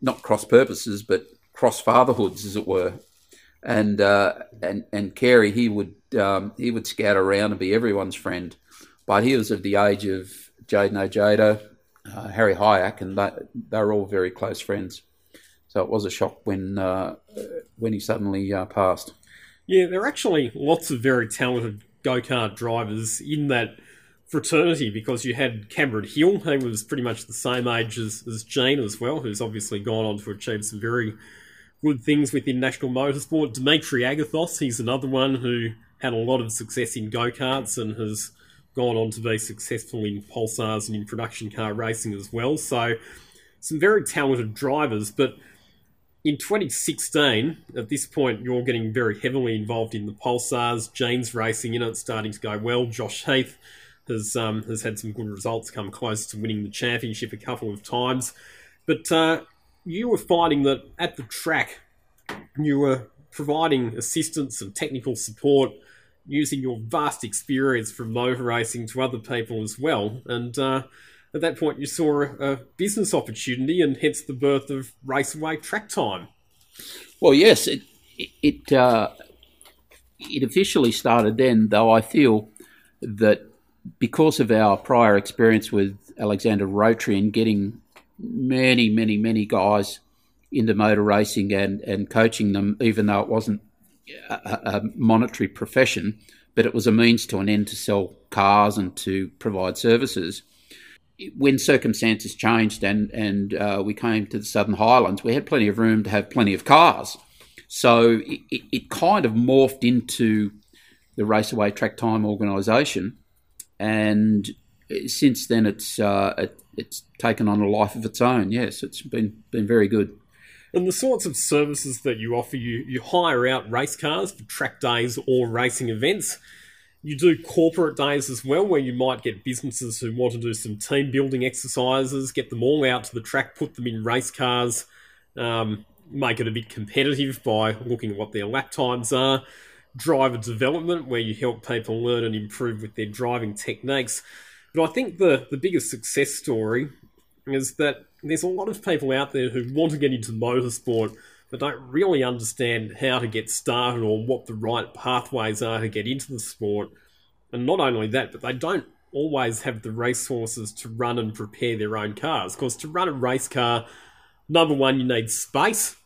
Speaker 2: not cross purposes, but cross fatherhoods, as it were. And uh, and and Carey, he would um, he would scout around and be everyone's friend, but he was of the age of Jayden Ojeda, uh, Harry Hayek, and they, they were all very close friends. So it was a shock when uh, when he suddenly uh, passed.
Speaker 1: Yeah, there are actually lots of very talented go kart drivers in that fraternity because you had Cameron Hill, who was pretty much the same age as, as Gene as well, who's obviously gone on to achieve some very good things within national motorsport. Dimitri Agathos, he's another one who had a lot of success in go karts and has gone on to be successful in pulsars and in production car racing as well. So, some very talented drivers, but in 2016, at this point, you're getting very heavily involved in the pulsars. Gene's racing in it, starting to go well. Josh Heath has um, has had some good results, come close to winning the championship a couple of times. But uh, you were finding that at the track, you were providing assistance and technical support using your vast experience from motor racing to other people as well. And uh, at that point you saw a, business opportunity and hence the birth of Raceway Track Time.
Speaker 2: Well, yes, it it uh, it officially started then, though I feel that because of our prior experience with Alexander Rotary and getting many, many, many guys into motor racing and, and coaching them, even though it wasn't a, a monetary profession, but it was a means to an end to sell cars and to provide services when circumstances changed and and uh, we came to the Southern Highlands, we had plenty of room to have plenty of cars. So it, it kind of morphed into the Raceway Track Time organisation, and since then it's uh, it, it's taken on a life of its own. Yes, it's been been very good.
Speaker 1: And the sorts of services that you offer, you, you hire out race cars for track days or racing events. You do corporate days as well, where you might get businesses who want to do some team building exercises, get them all out to the track, put them in race cars, um, make it a bit competitive by looking at what their lap times are. Driver development, where you help people learn and improve with their driving techniques. But I think the, the biggest success story is that there's a lot of people out there who want to get into motorsport but don't really understand how to get started or what the right pathways are to get into the sport. And not only that, but they don't always have the resources to run and prepare their own cars. Because to run a race car, number one, you need space.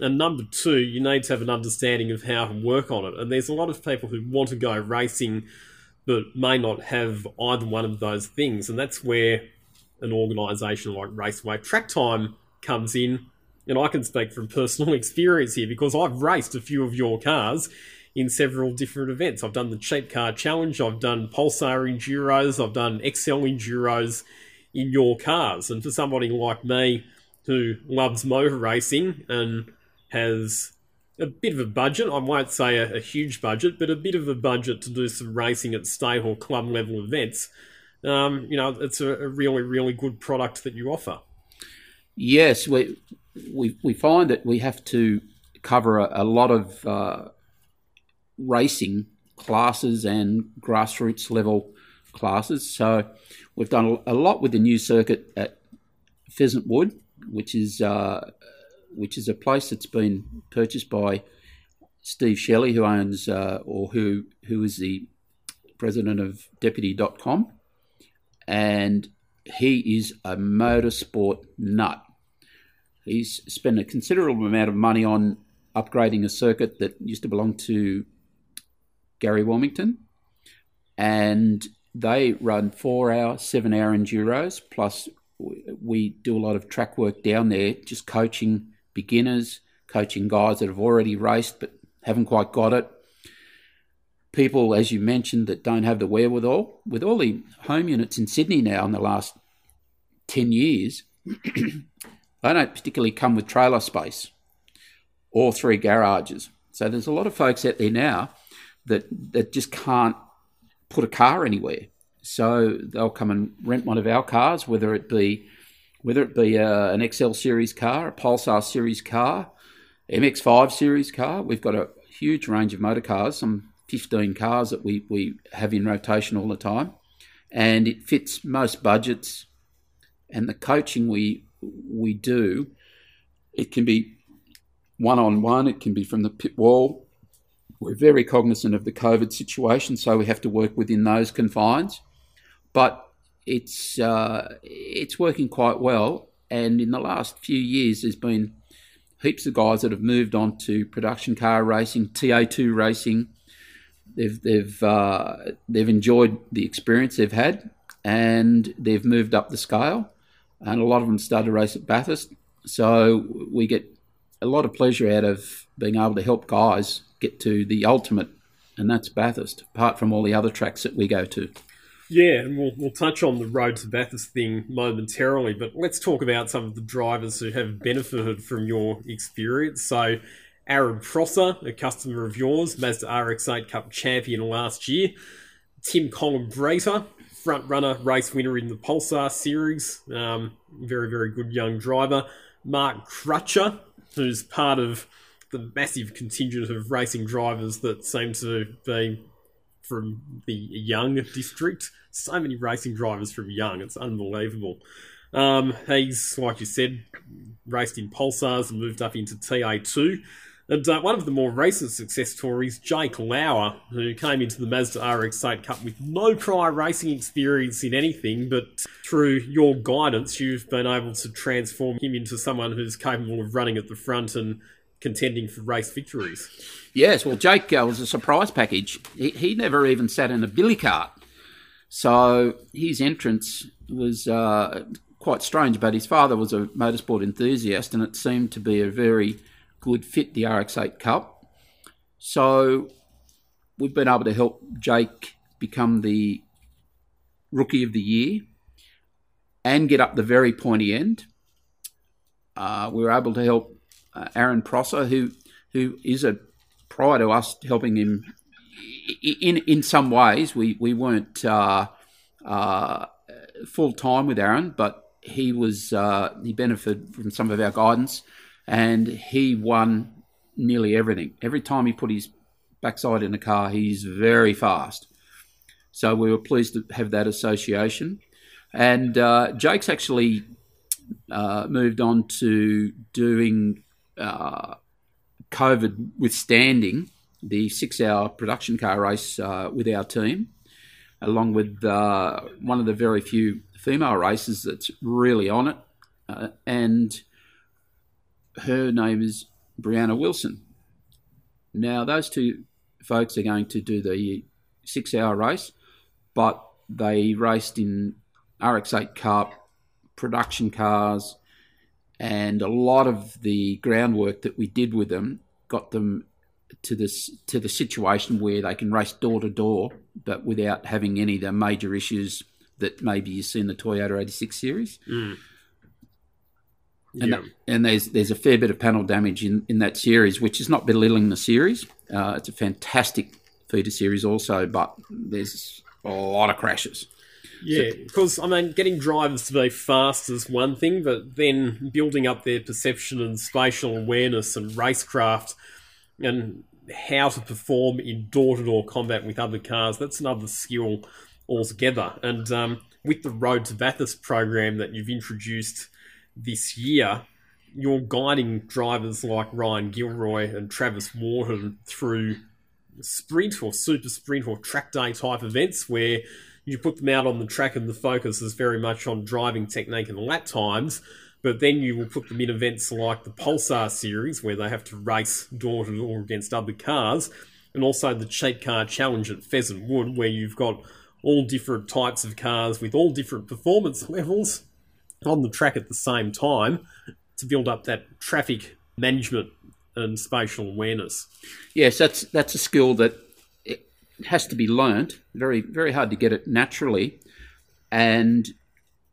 Speaker 1: And number two, you need to have an understanding of how to work on it. And there's a lot of people who want to go racing but may not have either one of those things. And that's where an organisation like Raceway Track Time comes in. And I can speak from personal experience here because I've raced a few of your cars in several different events. I've done the Cheap Car Challenge, I've done Pulsar Enduros, I've done XL Enduros in your cars. And for somebody like me who loves motor racing and has a bit of a budget, I won't say a, a huge budget, but a bit of a budget to do some racing at state or club level events, um, you know, it's a, a, really, really good product that you offer.
Speaker 2: Yes, we we, we find that we have to cover a, a lot of uh, racing classes and grassroots level classes. So we've done a lot with the new circuit at Pheasant Wood, which is uh, which is a place that's been purchased by Steve Shelley, who owns uh, or who who is the president of Deputy.com and he is a motorsport nut. He's spent a considerable amount of money on upgrading a circuit that used to belong to Gary Wilmington, and they run four hour, seven hour enduros. Plus, we do a lot of track work down there, just coaching beginners, coaching guys that have already raced but haven't quite got it, people, as you mentioned, that don't have the wherewithal. With all the home units in Sydney now in the last 10 years, they don't particularly come with trailer space or three garages. So there's a lot of folks out there now that, that just can't put a car anywhere. So they'll come and rent one of our cars, whether it be whether it be uh, an XL series car, a Pulsar series car, MX5 series car. We've got a huge range of motor cars, some 15 cars that we, we have in rotation all the time. And it fits most budgets. And the coaching we we do, it can be one on one, it can be from the pit wall. We're very cognizant of the COVID situation, so we have to work within those confines. But it's uh, it's working quite well. And in the last few years, there's been heaps of guys that have moved on to production car racing, TA2 racing, They've they've uh, they've enjoyed the experience they've had, and they've moved up the scale. And a lot of them started to race at Bathurst, so we get a lot of pleasure out of being able to help guys get to the ultimate, and that's Bathurst. Apart from all the other tracks that we go to.
Speaker 1: Yeah, and we'll, we'll touch on the road to Bathurst thing momentarily, but let's talk about some of the drivers who have benefited from your experience. So, Aaron Prosser, a customer of yours, Mazda RX-8 Cup champion last year. Tim Columbreter, front runner, race winner in the Pulsar series. Um, very, very good young driver. Mark Crutcher, who's part of the massive contingent of racing drivers that seem to be from the Young district. So many racing drivers from Young, it's unbelievable. Um, he's, like you said, raced in Pulsars and moved up into TA2. And uh, one of the more recent success stories, Jake Lauer, who came into the Mazda RX-8 Cup with no prior racing experience in anything, but through your guidance, you've been able to transform him into someone who's capable of running at the front and contending for race victories.
Speaker 2: Yes, well, Jake uh, was a surprise package. He, he, never even sat in a billy cart. So his entrance was uh, quite strange, but his father was a motorsport enthusiast, and it seemed to be a very good fit, the RX8 Cup. So we've been able to help Jake become the rookie of the year and get up the very pointy end. Uh, we were able to help uh, Aaron Prosser, who who is a prior to us helping him in in some ways. We we weren't uh, uh, full time with Aaron, but he was uh, he benefited from some of our guidance, and he won nearly everything. Every time he put his backside in a car, he's very fast. So we were pleased to have that association. And uh, Jake's actually uh, moved on to doing uh, COVID withstanding the six hour production car race uh, with our team, along with uh, one of the very few female races that's really on it. Uh, and her name is Brianna Wilson. Now, those two folks are going to do the six hour race, but they raced in RX8 Cup, production cars, and a lot of the groundwork that we did with them got them to this to the situation where they can race door to door, but without having any of the major issues that maybe you see in the Toyota 86 series.
Speaker 1: Mm.
Speaker 2: And,
Speaker 1: Yeah.
Speaker 2: that, and there's there's a fair bit of panel damage in, in that series, which is not belittling the series. Uh, it's a fantastic feeder series also, but there's a lot of crashes.
Speaker 1: Yeah, because I mean, getting drivers to be fast is one thing, but then building up their perception and spatial awareness and racecraft and how to perform in door to door combat with other cars, that's another skill altogether. And um, with the Road to Bathurst program that you've introduced this year, you're guiding drivers like Ryan Gilroy and Travis Wharton through sprint or super sprint or track day type events where you put them out on the track and the focus is very much on driving technique and lap times. But then you will put them in events like the Pulsar series where they have to race door to door against other cars, and also the Cheap Car Challenge at Pheasant Wood where you've got all different types of cars with all different performance levels on the track at the same time to build up that traffic management and spatial awareness.
Speaker 2: Yes, that's that's a skill that it has to be learnt. Very very hard to get it naturally, and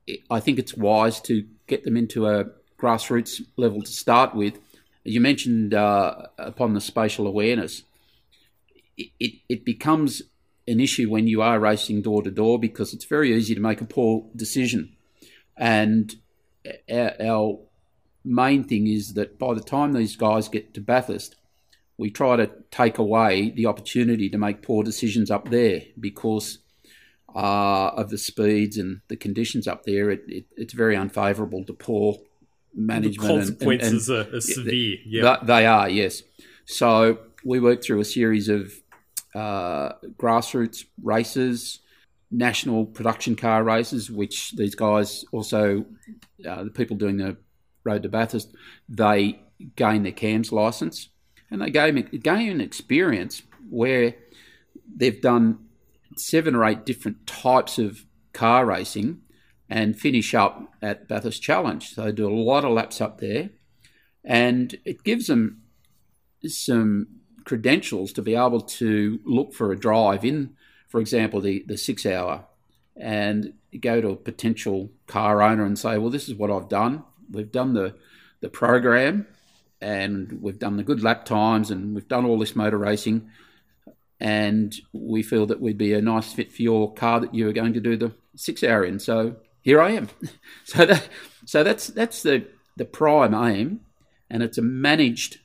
Speaker 2: it- I think it's wise to get them into a grassroots level to start with. You mentioned uh, upon the spatial awareness, it, it, it becomes an issue when you are racing door to door because it's very easy to make a poor decision, and our, our main thing is that by the time these guys get to Bathurst, we try to take away the opportunity to make poor decisions up there because uh, of the speeds and the conditions up there. It, it, it's very unfavourable to poor
Speaker 1: The
Speaker 2: management. and- and- and-
Speaker 1: consequences are, are severe. Yeah.
Speaker 2: Th- They are, yes. So we worked through a series of uh, grassroots races, national production car races, which these guys also, uh, the people doing the Road to Bathurst, they gain their CAMS license and they gain, gain an experience where they've done seven or eight different types of car racing and finish up at Bathurst Challenge. So they do a lot of laps up there and it gives them some credentials to be able to look for a drive in, for example, the, the six hour, and go to a potential car owner and say, Well, this is what I've done. We've done the, the program and we've done the good lap times and we've done all this motor racing. And we feel that we'd be a nice fit for your car that you are going to do the six hour in. So here I am. so that so that's that's the the prime aim, and it's a managed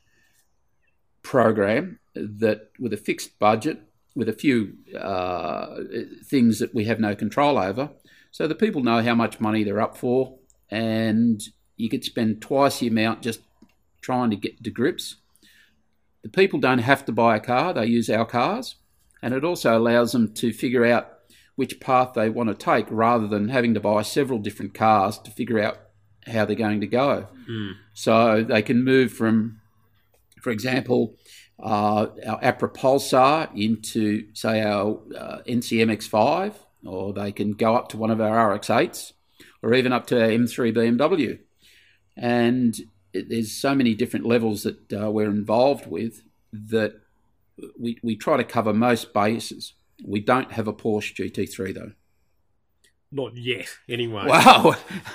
Speaker 2: program that with a fixed budget, with a few uh, things that we have no control over, so the people know how much money they're up for, and you could spend twice the amount just trying to get to grips. The people don't have to buy a car; they use our cars, and it also allows them to figure out which path they want to take, rather than having to buy several different cars to figure out how they're going to go. So they can move from, for example, uh, our APRA Pulsar into, say, our uh, NCMX5, or they can go up to one of our RX8s, or even up to our M3 BMW. And it, there's so many different levels that uh, we're involved with that we, we try to cover most bases. We don't have a Porsche GT3 though.
Speaker 1: Not yet, anyway.
Speaker 2: Wow,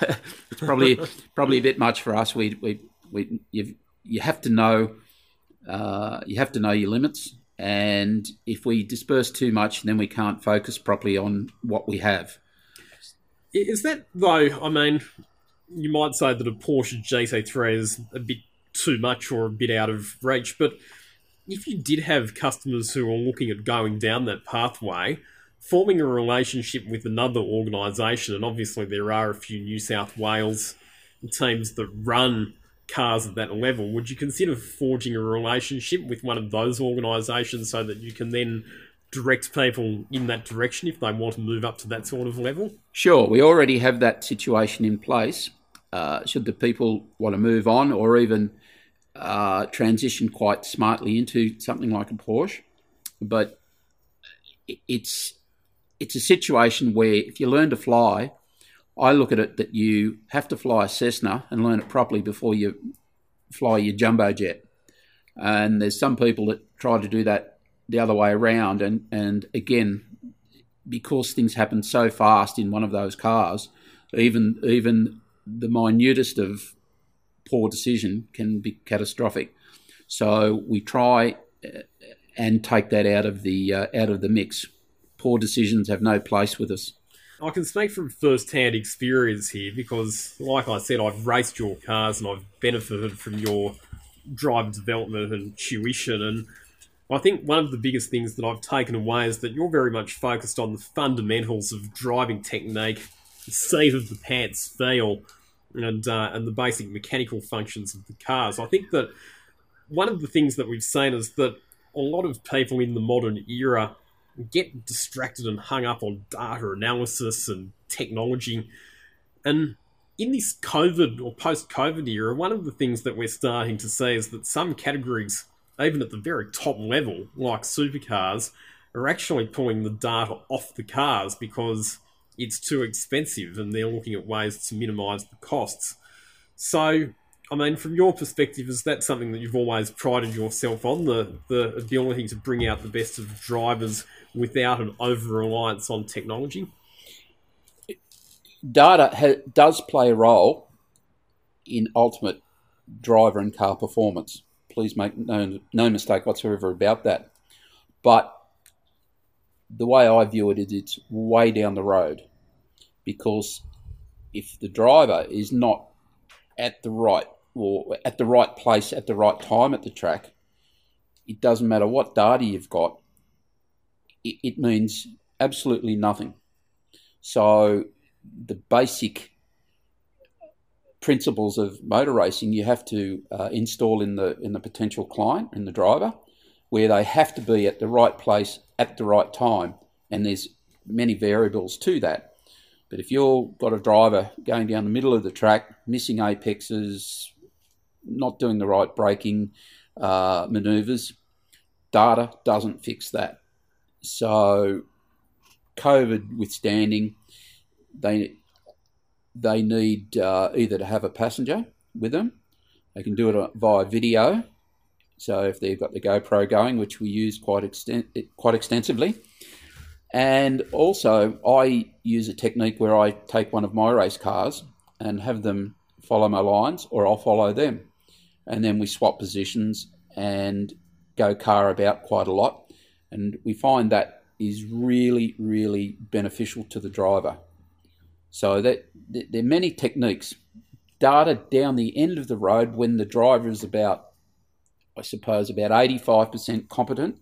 Speaker 2: it's probably probably a bit much for us. We we, we you've you have to know uh, you have to know your limits. And if we disperse too much, then we can't focus properly on what we have.
Speaker 1: Is that though? I mean, you might say that a Porsche GT3 is a bit too much or a bit out of reach, but if you did have customers who are looking at going down that pathway, forming a relationship with another organisation, and obviously there are a few New South Wales teams that run cars at that level, would you consider forging a relationship with one of those organisations so that you can then direct people in that direction if they want to move up to that sort of level?
Speaker 2: Sure, we already have that situation in place. Uh, should the people want to move on or even uh, transition quite smartly into something like a Porsche, but it's it's a situation where if you learn to fly, I look at it that you have to fly a Cessna and learn it properly before you fly your jumbo jet. And there's some people that try to do that the other way around, and and again, because things happen so fast in one of those cars, even even the minutest of poor decision can be catastrophic. So we try uh, and take that out of the uh, out of the mix. Poor decisions have no place with us.
Speaker 1: I can speak from first-hand experience here because, like I said, I've raced your cars and I've benefited from your drive development and tuition. And I think one of the biggest things that I've taken away is that you're very much focused on the fundamentals of driving technique, the seat of the pants feel, and uh, and the basic mechanical functions of the cars. I think that one of the things that we've seen is that a lot of people in the modern era get distracted and hung up on data analysis and technology. And in this COVID or post COVID era, one of the things that we're starting to see is that some categories, even at the very top level, like supercars, are actually pulling the data off the cars because it's too expensive and they're looking at ways to minimize the costs. So, I mean, from your perspective, is that something that you've always prided yourself on the, the ability to bring out the best of drivers without an over reliance on technology?
Speaker 2: Data ha- does play a role in ultimate driver and car performance. Please make no, no mistake whatsoever about that. But the way I view it is it's way down the road because if the driver is not at the right or at the right place at the right time at the track, it doesn't matter what data you've got, it, it means absolutely nothing. So the basic principles of motor racing you have to uh, install in the in the potential client in the driver where they have to be at the right place at the right time and there's many variables to that but if you've got a driver going down the middle of the track, missing apexes, not doing the right braking uh, maneuvers, data doesn't fix that. So, COVID withstanding, they they need uh, either to have a passenger with them. They can do it via video. So if they've got the GoPro going, which we use quite exten- quite extensively, and also, I use a technique where I take one of my race cars and have them follow my lines, or I'll follow them. And then we swap positions and go car about quite a lot. And we find that is really, really beneficial to the driver. So that there are many techniques. Data down the end of the road when the driver is about, I suppose, about 85% competent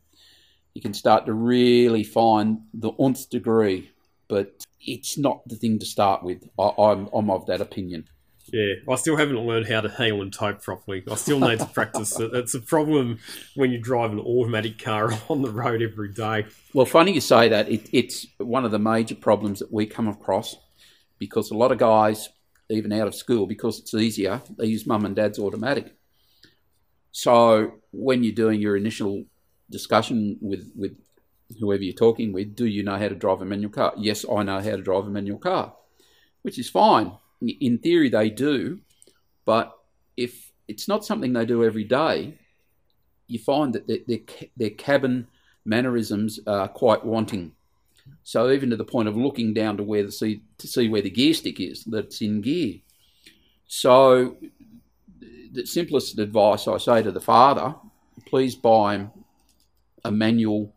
Speaker 2: you can start to really find the nth degree, but it's not the thing to start with. I, I'm, I'm of that opinion.
Speaker 1: Yeah, I still haven't learned how to heel and toe properly. I still need to practice it. It's a problem when you drive an automatic car on the road every day.
Speaker 2: Well, funny you say that. It, it's one of the major problems that we come across because a lot of guys, even out of school, because it's easier, they use mum and dad's automatic. So when you're doing your initial discussion with, with whoever you're talking with, do you know how to drive a manual car? Yes, I know how to drive a manual car, which is fine. In theory, they do, but if it's not something they do every day, you find that their, their, their cabin mannerisms are quite wanting. So even to the point of looking down to where the see to see where the gear stick is, that's in gear. So the simplest advice I say to the father: please buy him a manual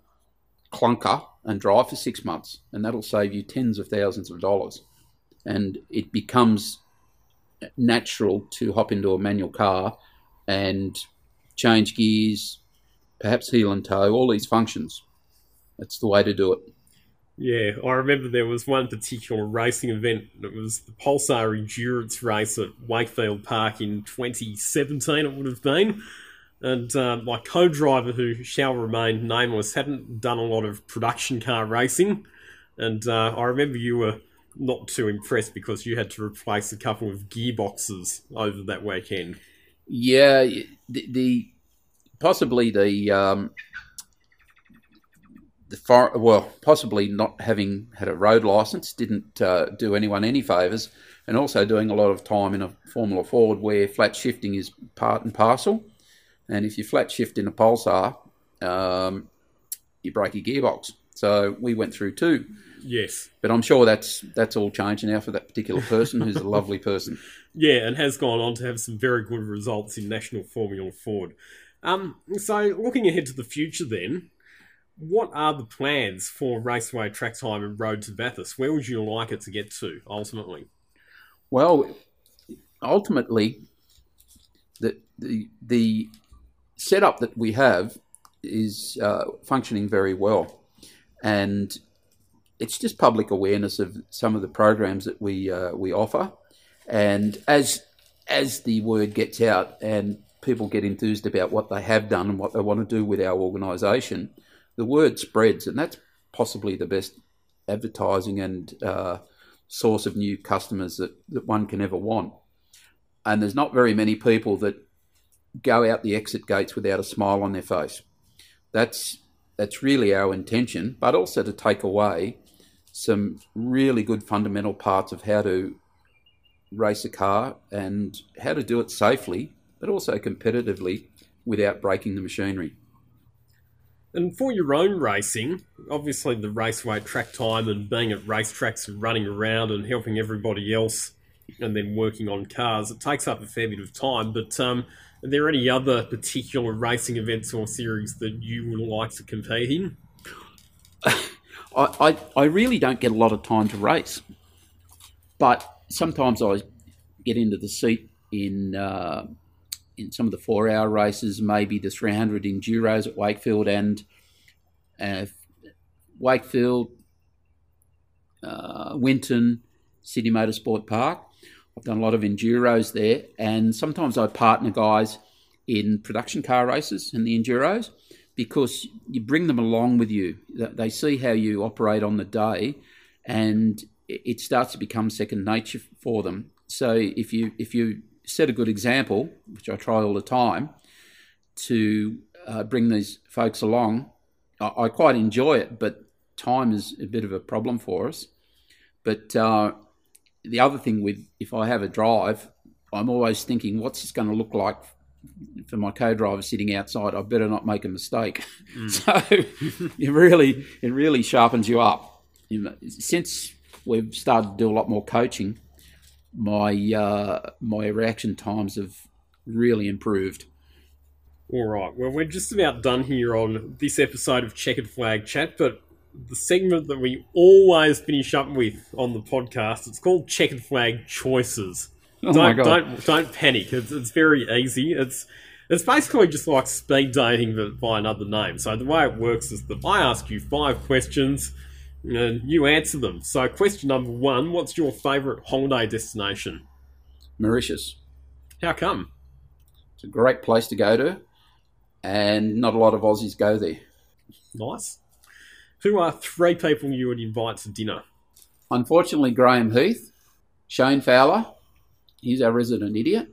Speaker 2: clunker and drive for six months, and that'll save you tens of thousands of dollars. And it becomes natural to hop into a manual car and change gears, perhaps heel and toe, all these functions. That's the way to do it.
Speaker 1: Yeah, I remember there was one particular racing event. It was the Pulsar Endurance Race at Wakefield Park in 2017, it would have been. And uh, my co driver, who shall remain nameless, hadn't done a lot of production car racing. And uh, I remember you were not too impressed because you had to replace a couple of gearboxes over that weekend.
Speaker 2: Yeah, the, the possibly the um, the far, well, possibly not having had a road license didn't uh, do anyone any favours, and also doing a lot of time in a Formula Ford where flat shifting is part and parcel. And if you flat shift in a pulsar, um, you break your gearbox. So we went through two.
Speaker 1: Yes,
Speaker 2: but I'm sure that's that's all changed now for that particular person, who's a lovely person.
Speaker 1: Yeah, and has gone on to have some very good results in National Formula Ford. Um, so looking ahead to the future, then, what are the plans for Raceway Track Time and Road to Bathurst? Where would you like it to get to ultimately?
Speaker 2: Well, ultimately, the the the setup that we have is uh, functioning very well, and it's just public awareness of some of the programs that we uh, we offer, and as as the word gets out and people get enthused about what they have done and what they want to do with our organisation, the word spreads, and that's possibly the best advertising and uh, source of new customers that, that one can ever want. And there's not very many people that go out the exit gates without a smile on their face. That's that's really our intention, but also to take away some really good fundamental parts of how to race a car and how to do it safely, but also competitively without breaking the machinery.
Speaker 1: And for your own racing, obviously the raceway track time and being at racetracks and running around and helping everybody else and then working on cars, it takes up a fair bit of time. But um, are there any other particular racing events or series that you would like to compete in?
Speaker 2: I, I, really don't get a lot of time to race, but sometimes I get into the seat in uh, in some of the four hour races, maybe the 300 enduros at Wakefield and uh, Wakefield, uh, Winton, Sydney Motorsport Park. I've done a lot of enduros there, and sometimes I partner guys in production car races and the enduros because you bring them along with you. They see how you operate on the day, and it starts to become second nature for them. So if you if you set a good example, which I try all the time, to uh, bring these folks along. I, I, quite enjoy it, but time is a bit of a problem for us. But uh, the other thing with if I have a drive, I'm always thinking, what's this going to look like for my co-driver sitting outside? I better not make a mistake. Mm. so it really it really sharpens you up. Since we've started to do a lot more coaching, my uh, my reaction times have really improved.
Speaker 1: All right. Well, we're just about done here on this episode of Checkered Flag Chat, but the segment that we always finish up with on the podcast, it's called Checkered Flag Choices. Oh don't, don't don't panic. It's, it's very easy. It's it's basically just like speed dating but by another name. So the way it works is that I ask you five questions and you answer them. So, question number one What's your favourite holiday destination?
Speaker 2: Mauritius.
Speaker 1: How come?
Speaker 2: It's a great place to go to, and not a lot of Aussies go there.
Speaker 1: Nice. Who are three people you would invite to dinner?
Speaker 2: Unfortunately, Graham Heath, Shane Fowler, he's our resident idiot,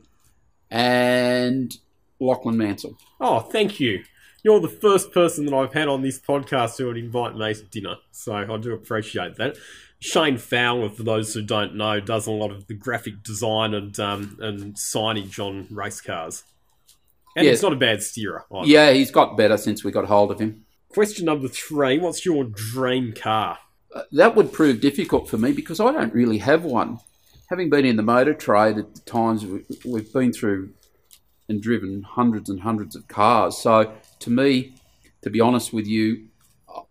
Speaker 2: and Lachlan Mansell.
Speaker 1: Oh, thank you you're the first person that I've had on this podcast who would invite me to dinner, so I do appreciate that. Shane Fowler, for those who don't know, does a lot of the graphic design and um, and signage on race cars. And yeah. he's not a bad steerer.
Speaker 2: Either. Yeah, he's got better since we got hold of him.
Speaker 1: Question number three What's your dream car?
Speaker 2: Uh, that would prove difficult for me because I don't really have one. Having been in the motor trade at times we've been through and driven hundreds and hundreds of cars. So to me, to be honest with you,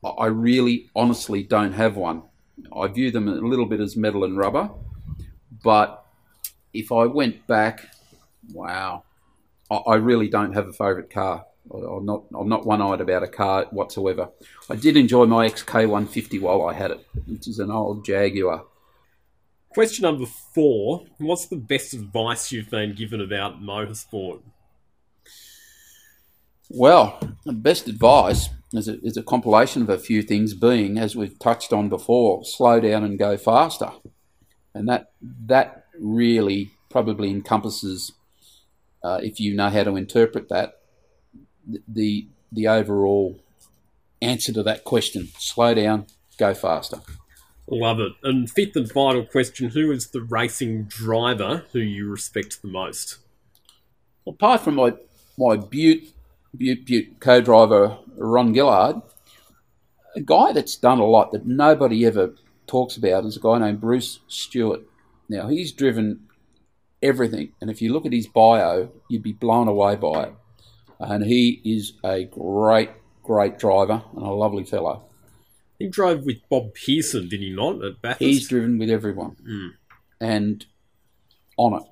Speaker 2: I really honestly don't have one. I view them a little bit as metal and rubber, but if I went back, wow, I really don't have a favourite car. I'm not I'm not one-eyed about a car whatsoever. I did enjoy my XK150 while I had it, which is an old Jaguar.
Speaker 1: Question number four: What's the best advice you've been given about motorsport?
Speaker 2: Well, the best advice is a, is a compilation of a few things, being as we've touched on before, slow down and go faster, and that that really probably encompasses, uh, if you know how to interpret that, the the overall answer to that question. Slow down, go faster.
Speaker 1: Love it. And fifth and final question Who is the racing driver who you respect the most?
Speaker 2: Well, apart from my, my Butte, Butte, Butte co driver, Ron Gillard, a guy that's done a lot that nobody ever talks about is a guy named Bruce Stewart. Now, he's driven everything. And if you look at his bio, you'd be blown away by it and he is a great, great driver and a lovely fellow.
Speaker 1: He drove with Bob Pearson, did he not, at Bathurst?
Speaker 2: He's driven with everyone
Speaker 1: mm.
Speaker 2: and on it.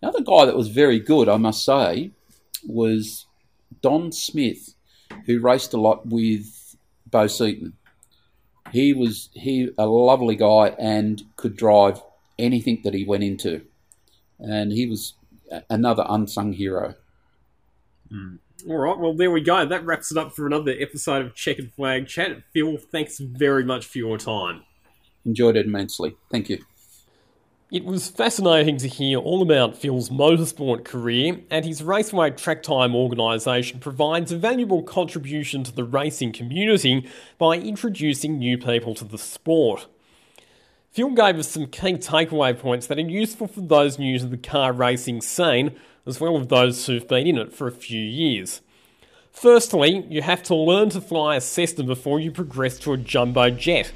Speaker 2: Another guy that was very good, I must say, was Don Smith, who raced a lot with Bo Seton. He was he a lovely guy and could drive anything that he went into, and he was another unsung hero.
Speaker 1: Mm. All right, well, there we go. That wraps it up for another episode of Checkered Flag Chat. Phil, thanks very much for your time.
Speaker 2: Enjoyed it immensely. Thank you.
Speaker 1: It was fascinating to hear all about Phil's motorsport career, and his Raceway Track Time organisation provides a valuable contribution to the racing community by introducing new people to the sport. Phil gave us some key takeaway points that are useful for those new to the car racing scene as well as those who've been in it for a few years. Firstly, you have to learn to fly a Cessna before you progress to a jumbo jet.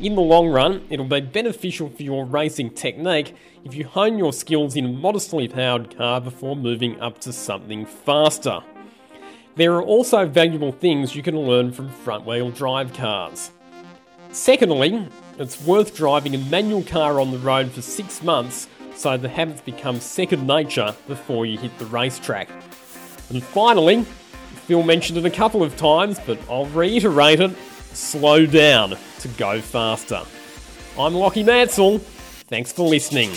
Speaker 1: In the long run, it'll be beneficial for your racing technique if you hone your skills in a modestly powered car before moving up to something faster. There are also valuable things you can learn from front wheel drive cars. Secondly, it's worth driving a manual car on the road for six months so the habits become second nature before you hit the racetrack. And finally, Phil mentioned it a couple of times, but I'll reiterate it slow down to go faster. I'm Lockie Mansell. Thanks for listening.